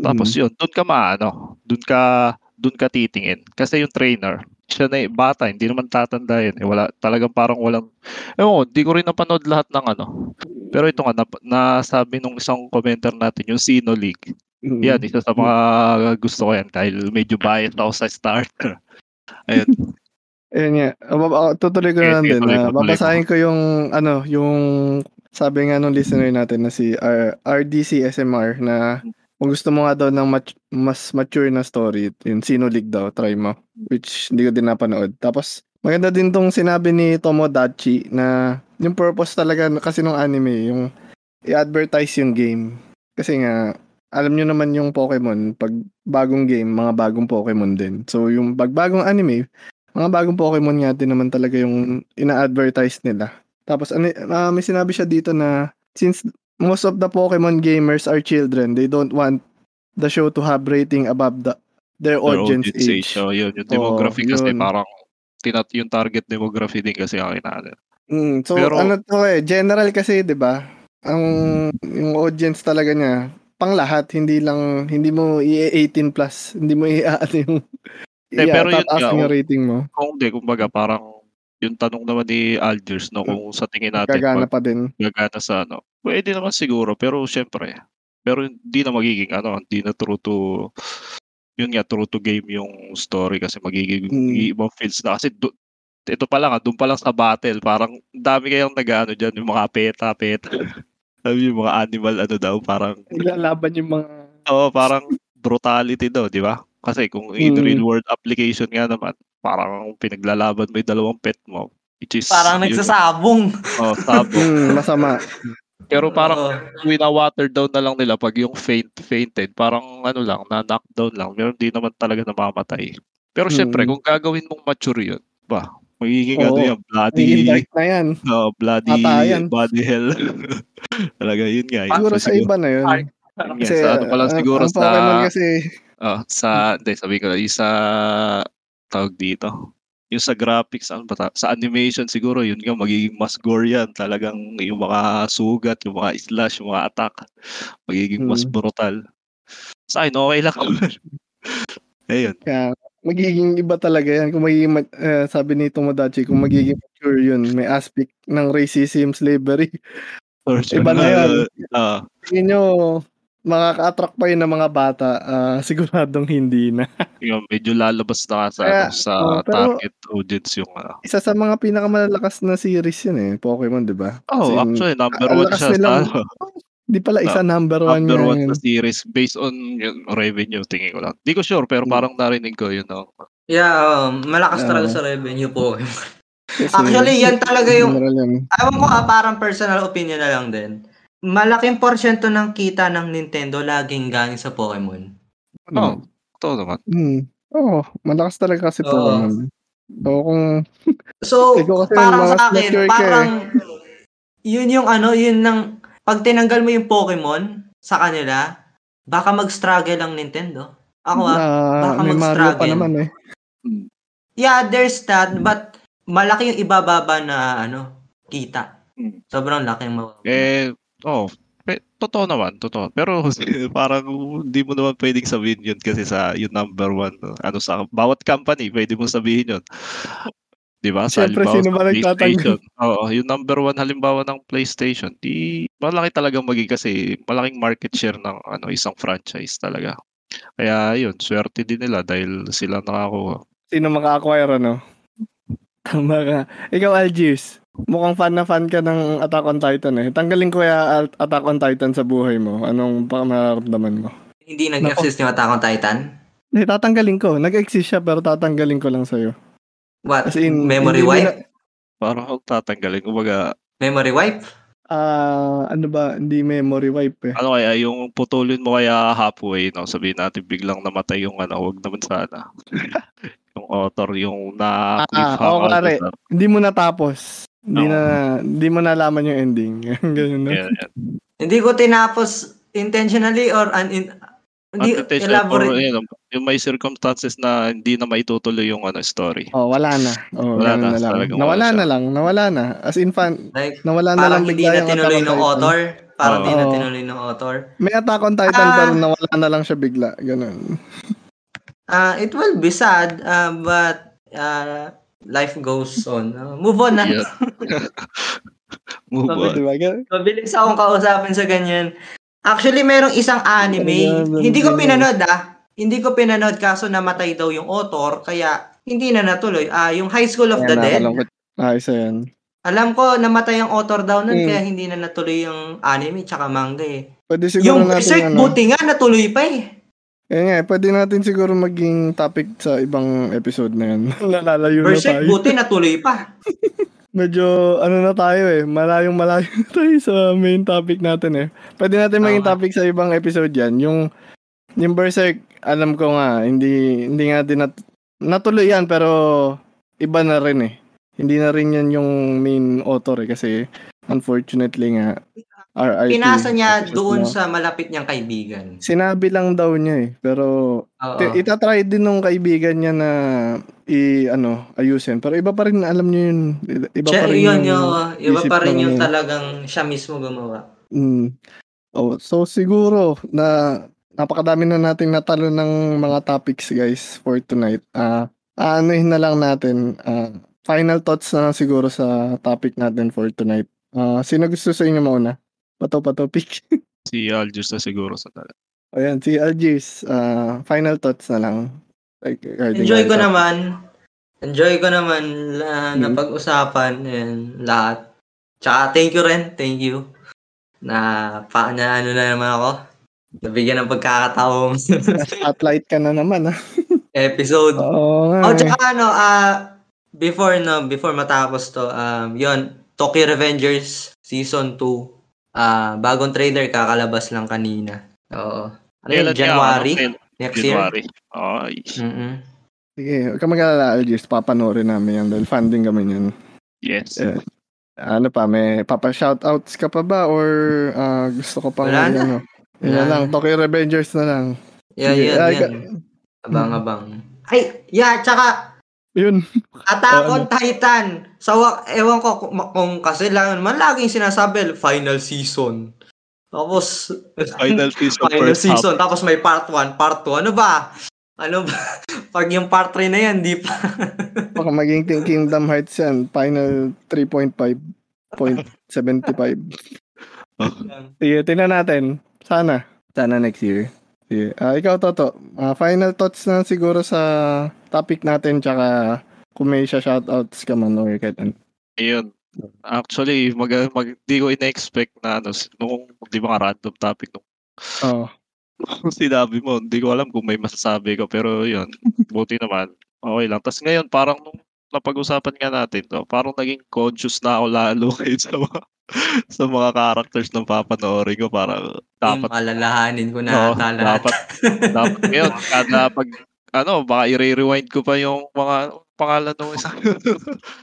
Tapos yun, dun ka maano, dun ka, dun ka titingin. Kasi yung trainer, siya na eh, bata, hindi naman tatanda yun. Eh, wala, talagang parang walang, ewan ko, di ko rin napanood lahat ng ano. Pero ito nga, nap, nasabi nung isang commenter natin, yung Sino League. mm, Yan, isa sa mga gusto ko yan dahil medyo biased ako sa starter. Ayun. Ayun nga. Ah, bab- ah, tutuloy ko na lang din. ah, ko, tuloy babasahin ko yung, ano, yung sabi nga nung listener natin na si R- RDC SMR na kung gusto mo nga daw ng mat- mas mature na story, yun, Sino League daw, try mo. Which hindi ko din napanood. Tapos, maganda din tong sinabi ni Tomodachi na yung purpose talaga kasi ng anime, yung i-advertise yung game. Kasi nga, alam nyo naman yung Pokemon, pag bagong game, mga bagong Pokemon din. So, yung pag bagong anime, mga bagong Pokemon nga din naman talaga yung ina-advertise nila. Tapos, ano, uh, may sinabi siya dito na since most of the Pokemon gamers are children, they don't want the show to have rating above the their, Their audience, age. So, yun, yung demography Oo, kasi yun. parang tinat yung target demography din kasi ang inaano. Mm, so Pero- ano to eh, general kasi 'di ba? Ang yung audience talaga niya pang lahat, hindi lang hindi mo i-18 plus, hindi mo i-ano yung Eh, pero yun nga, yung oh. rating mo. Kung hindi, kumbaga parang yung tanong naman ni Algiers, no, kung sa tingin natin, Gagana pa din. gagana sa ano, pwede naman siguro, pero syempre, pero hindi na magiging ano, hindi na true to, yun nga, true to game yung story kasi magiging Mm. ibang feels na. Kasi do, ito pa lang, ah, doon pa lang sa battle, parang dami kayang nag-ano dyan, yung mga peta, peta. Sabi yung mga animal, ano daw, parang, Ilalaban yung mga oh, parang brutality daw, di ba? Kasi kung in Mm. real world application nga naman, parang pinaglalaban mo yung dalawang pet mo, which is, Parang yun, nagsasabong. oh, sabog. mm, masama. Pero parang Oo. wina-water down na lang nila pag yung faint fainted, parang ano lang, na knockdown lang. Pero hindi naman talaga namamatay. Pero syempre, Mm. kung gagawin mong mature yun, ba, magiging ano Oo. yan, bloody, Magiging dark na yan. oh, bloody, Patayan. body hell. talaga yun nga. yun. Siguro sa iba na yun. Yun nga, Kasi sa ano pa lang ang- siguro ang sa, Pokemon kasi oh, sa, hindi, sabi ko yung sa, tawag dito, yung sa graphics, ano ba sa animation siguro, yun nga, magiging mas gore yan. Talagang yung mga sugat, yung mga slash, yung mga attack, magiging mas Hmm. brutal. Sa akin, okay lang. Ayun. kaya magiging iba talaga yan. Kung magiging, ma- eh, sabi ni Tomodachi, kung magiging mature yun, may aspect ng racism, slavery. Sure. Iba na yan. Ah, Tingin nyo, makaka-attract pa yun ng mga bata, ah, siguradong hindi na. yung medyo lalabas na sa, Kaya, ano, sa oh, target audience yung ano. Isa sa mga pinakamalalakas na series yun eh, Pokemon, di ba? Oh, As in, actually, number ang one siya sa nilang- ano, Di pala isa number one number one na series based on yung revenue, tingin ko lang. Di ko sure, pero Hmm. parang narinig ko yun. No? Yeah, um, malakas talaga Oo. sa revenue po. Kasi Actually, yan talaga yung. Ewan ko ah, parang personal opinion na lang din. Malaking porsyento ng kita ng Nintendo laging galing sa Pokemon. Oh, totoo naman. Hmm. Oo, malakas talaga kasi Oo. Pokemon. So, kung So, parang sa akin, eh. parang yun yung ano, yun ng pag tinanggal mo yung Pokemon sa kanila, baka mag-struggle ang Nintendo. Ako ah. na baka may Mario pa mag-struggle. naman eh. Yeah, there's that, but malaki yung ibababa na ano, kita. Hmm. Sobrang laki yung mababa. Eh, oh, pe- totoo naman, totoo. Pero parang hindi mo naman pwedeng sabihin yun kasi sa yung number one. no? Ano sa bawat company, pwede mo sabihin yun. Di ba? Sa Siyempre, sino ba? PlayStation. Oo, yung number one halimbawa ng PlayStation, di malaki talagang maging kasi malaking market share ng ano isang franchise talaga. Kaya yun, swerte din nila dahil sila nakakuha. Sino maka-acquire ano? Tama ka. Ikaw, Algiers, mukhang fan na fan ka ng Attack on Titan eh. Tanggalin ko At- Attack on Titan sa buhay mo. Anong pa mararamdaman mo? Hindi nag-exist yung Attack on Titan? Hindi, tatanggalin ko. Nag-exist siya pero tatanggalin ko lang sa'yo. What? As in, Memory wipe? na- Parang ako tatanggalin. Kumbaga, Memory wipe? Ah, ano ba? Hindi memory wipe eh. ano kaya, yung putulin mo kaya halfway, no? Sabihin natin biglang namatay yung ano, wag naman sana. yung author, yung na Ah, oo, pare. Hindi mo natapos. Hindi Oo. na hindi mo nalaman yung ending. Ganun na. Hindi ko tinapos intentionally or un- hindi or, elaborate. yun, yung may circumstances na hindi na maitutuloy yung ano story. Oh, wala na. Oh, Wala na, na, lang. Nawala na lang. Nawala na. As in fan, Like, nawala na lang hindi bigla na yung tinuloy ng author. Parang Oo. hindi na tinuloy ng author. May Attack on Titan Ah. pero nawala na lang siya bigla. Ganun. Uh, it will be sad, uh, but uh, life goes on. Uh, move on na. Yeah. Move on. di ba? Ganun. Mabilis akong kausapin sa ganyan. Actually, merong isang anime. Hindi ko pinanood ah. Hindi ko pinanood kaso namatay daw yung author. Kaya hindi na natuloy. Ah, yung High School of the Ayan, Dead. Ah, isa yan. Alam ko namatay ang author daw nun Hmm. kaya hindi na natuloy yung anime tsaka manga eh. Pwede siguro Yung natin Berserk, ano. buti nga, natuloy pa eh. Kaya nga, pwede natin siguro maging topic sa ibang episode na yan. Nalalayo na Berserk, tayo. buti natuloy pa. Medyo ano na tayo eh, malayong malayo na tayo sa main topic natin eh. Pwede natin maging Tama. topic sa ibang episode yan. Yung, yung Berserk, alam ko nga, hindi, hindi nga din nat- natuloy yan pero iba na rin eh. Hindi na rin yan yung main author eh kasi unfortunately nga RIP. Pinasa niya doon na- sa malapit niyang kaibigan. Sinabi lang daw niya eh, pero Oo. Itatry din nung kaibigan niya na i ano ayusin pero iba pa rin alam niyo yun iba Siya, pa rin yun, yung yun, iba pa rin ng yung talagang siya mismo gumawa. Mm. Oh, so siguro na napakadami na nating natalo ng mga topics guys for tonight. Ah, aanuhin na lang natin ah, final thoughts na lang siguro sa topic natin for tonight. Ah, sino gusto sa inyo mauna? Pato pa topic. Si Aljus na siguro sa talaga. Ayan, si Algis, ah, final thoughts na lang. Like, Enjoy ko naman. Enjoy ko naman na Mm. napag-usapan and lahat. Tsaka thank you rin. Thank you. Na pa na ano na naman ako. Nabigyan ng pagkakataong Spotlight ka na naman ah. episode. Oo. Oh, eh. tsaka ano, ah, before no, before matapos to, um, yon Tokyo Revengers Season 2. Ah, bagong trailer kakalabas lang kanina. Oo. Ano yun, January? ano, Next year? January. Ay. Mm-mm. Sige, huwag ka mag-alala, Algis. Papanoorin namin yan dahil funding kami yan. Yes. Eh, ano pa, may papa-shoutouts ka pa ba or ah, gusto ko pang Wala na. ano? Yun na Wala lang, na. Tokyo Revengers na lang. Yeah, Sige, yan, ah, yan. Abang-abang. Ay, yeah, tsaka Yun. Attack on Titan. Sa wa- ewan ko kung, kung kasi lang man laging sinasabi final season. Tapos Final season final first half. season tapos may part 1, part 2. Ano ba? Ano ba? Pag yung part 3 na yan, di pa. Baka maging King- Kingdom Hearts yan. Final 3.5.75. Sige, tingnan natin. Sana. Sana next year. Sige. Ah, ikaw, Toto. Ah, final thoughts na siguro sa topic natin tsaka kung may siya shoutouts ka man or kahit ano. Ayun. Actually, mag, mag, di ko ina-expect na ano, nung, di ba nga random topic nung nung sinabi mo, hindi ko alam kung may masasabi ko, pero yun, buti naman. Okay lang. Tapos ngayon, parang nung napag-usapan nga natin to, parang naging conscious na ako lalo ngayon sa mga, sa mga characters ng papanoorin ko. Parang Dapat dapat, alalahanin ko na ata lahat. dapat, dapat ngayon, kada pag, ano, baka i-rewind ko pa yung mga pangalan ng isa.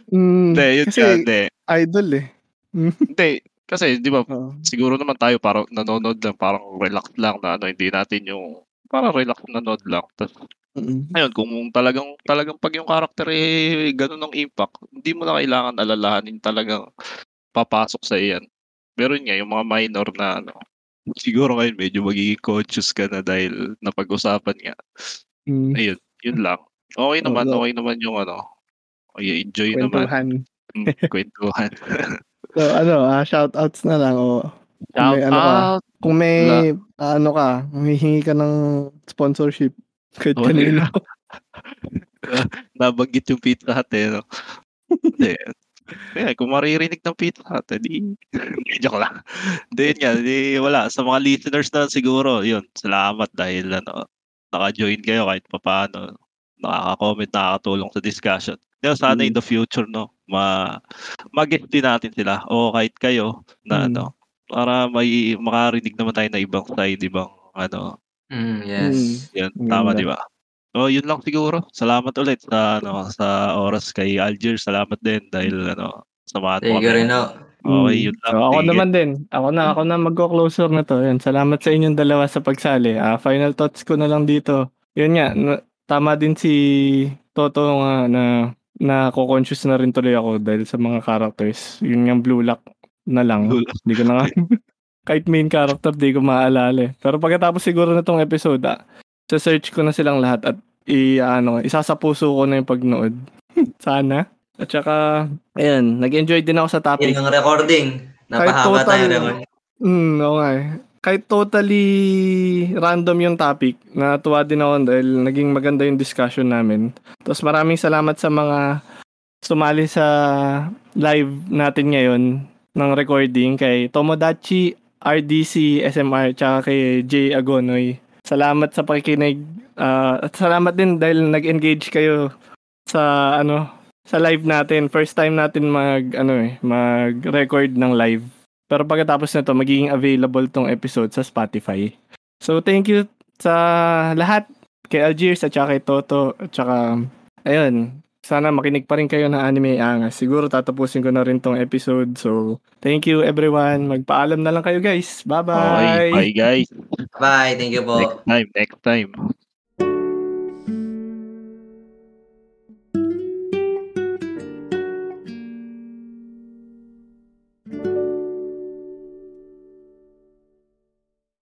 Mm, Hindi, yun kasi nga, hindi. idol eh. Hindi, kasi di ba, Oo. siguro naman tayo parang nanonood lang, parang relax lang na ano, hindi natin yung parang relax nanonood lang. Tapos, Mm. ayun, kung talagang, talagang pag yung karakter eh, ganun ang impact, hindi mo na kailangan alalahanin talagang papasok sa iyan. Pero yun nga, yung mga minor na ano, siguro ngayon medyo magiging conscious ka na dahil napag-usapan nga. Mm. Ayun, yun lang. Okay naman, okay naman yung ano, okay, enjoy naman. Kwentuhan. Mm, kwentuhan. So, ano, ah, shoutouts na lang. O, Kung may Shout ano ka, kung may, ah, ano ka, humihingi ka ng sponsorship. Kahit Oh, kanino. nabanggit yung Pizza Hut eh. No? Kaya kung maririnig ng Pizza Hut, eh, di, joke lang. Hindi, yun nga, di, wala. Sa mga listeners na siguro, yun, salamat dahil ano, naka-join kayo kahit papaano. Nakaka-comment, nakakatulong sa discussion. Kaya sana Mm. in the future, no, ma mag-get din natin sila o kahit kayo na Mm. ano, para may makarinig naman tayo na ibang side, ibang ano, Mm, yes. Mm. yun, Ang tama ganda. di ba? So, yun lang siguro. Salamat ulit sa ano sa oras kay Algier. Salamat din dahil ano samahan mo Thank you rin, no. Okay, Mm. yun lang. So, ako Sige. naman din. Ako na, ako na magko-closer na to. Yan. Salamat sa inyong dalawa sa pagsali. Ah, final thoughts ko na lang dito. Yun nga, na- tama din si Toto nga na na conscious na rin tuloy ako dahil sa mga characters. Yun yung Blue Lock na lang. Hindi ko na nga, kahit main character, di ko maalala eh. Pero pagkatapos siguro na tong episode, ah, sa search ko na silang lahat at i ano, isa sa puso ko na yung pagnood. Sana. At saka, ayan, nag-enjoy din ako sa topic. Yun ang recording. Napahaba total- tayo naman. Oo nga eh. Kahit totally random yung topic, natuwa din ako dahil naging maganda yung discussion namin. Tapos maraming salamat sa mga sumali sa live natin ngayon ng recording kay Tomodachi RDC SMR tsaka kay Jay Agonoy. Salamat sa pakikinig. Ah, at salamat din dahil nag-engage kayo sa ano sa live natin. First time natin mag ano eh, mag-record ng live. Pero pagkatapos nito magiging available tong episode sa Spotify. So thank you sa lahat kay Algiers at saka kay Toto at saka ayun sana makinig pa rin kayo ng anime angas. Siguro tatapusin ko na rin tong episode. So, thank you everyone. Magpaalam na lang kayo guys. Okay, Bye-bye. bye guys. Bye, thank you po. Next time, next time.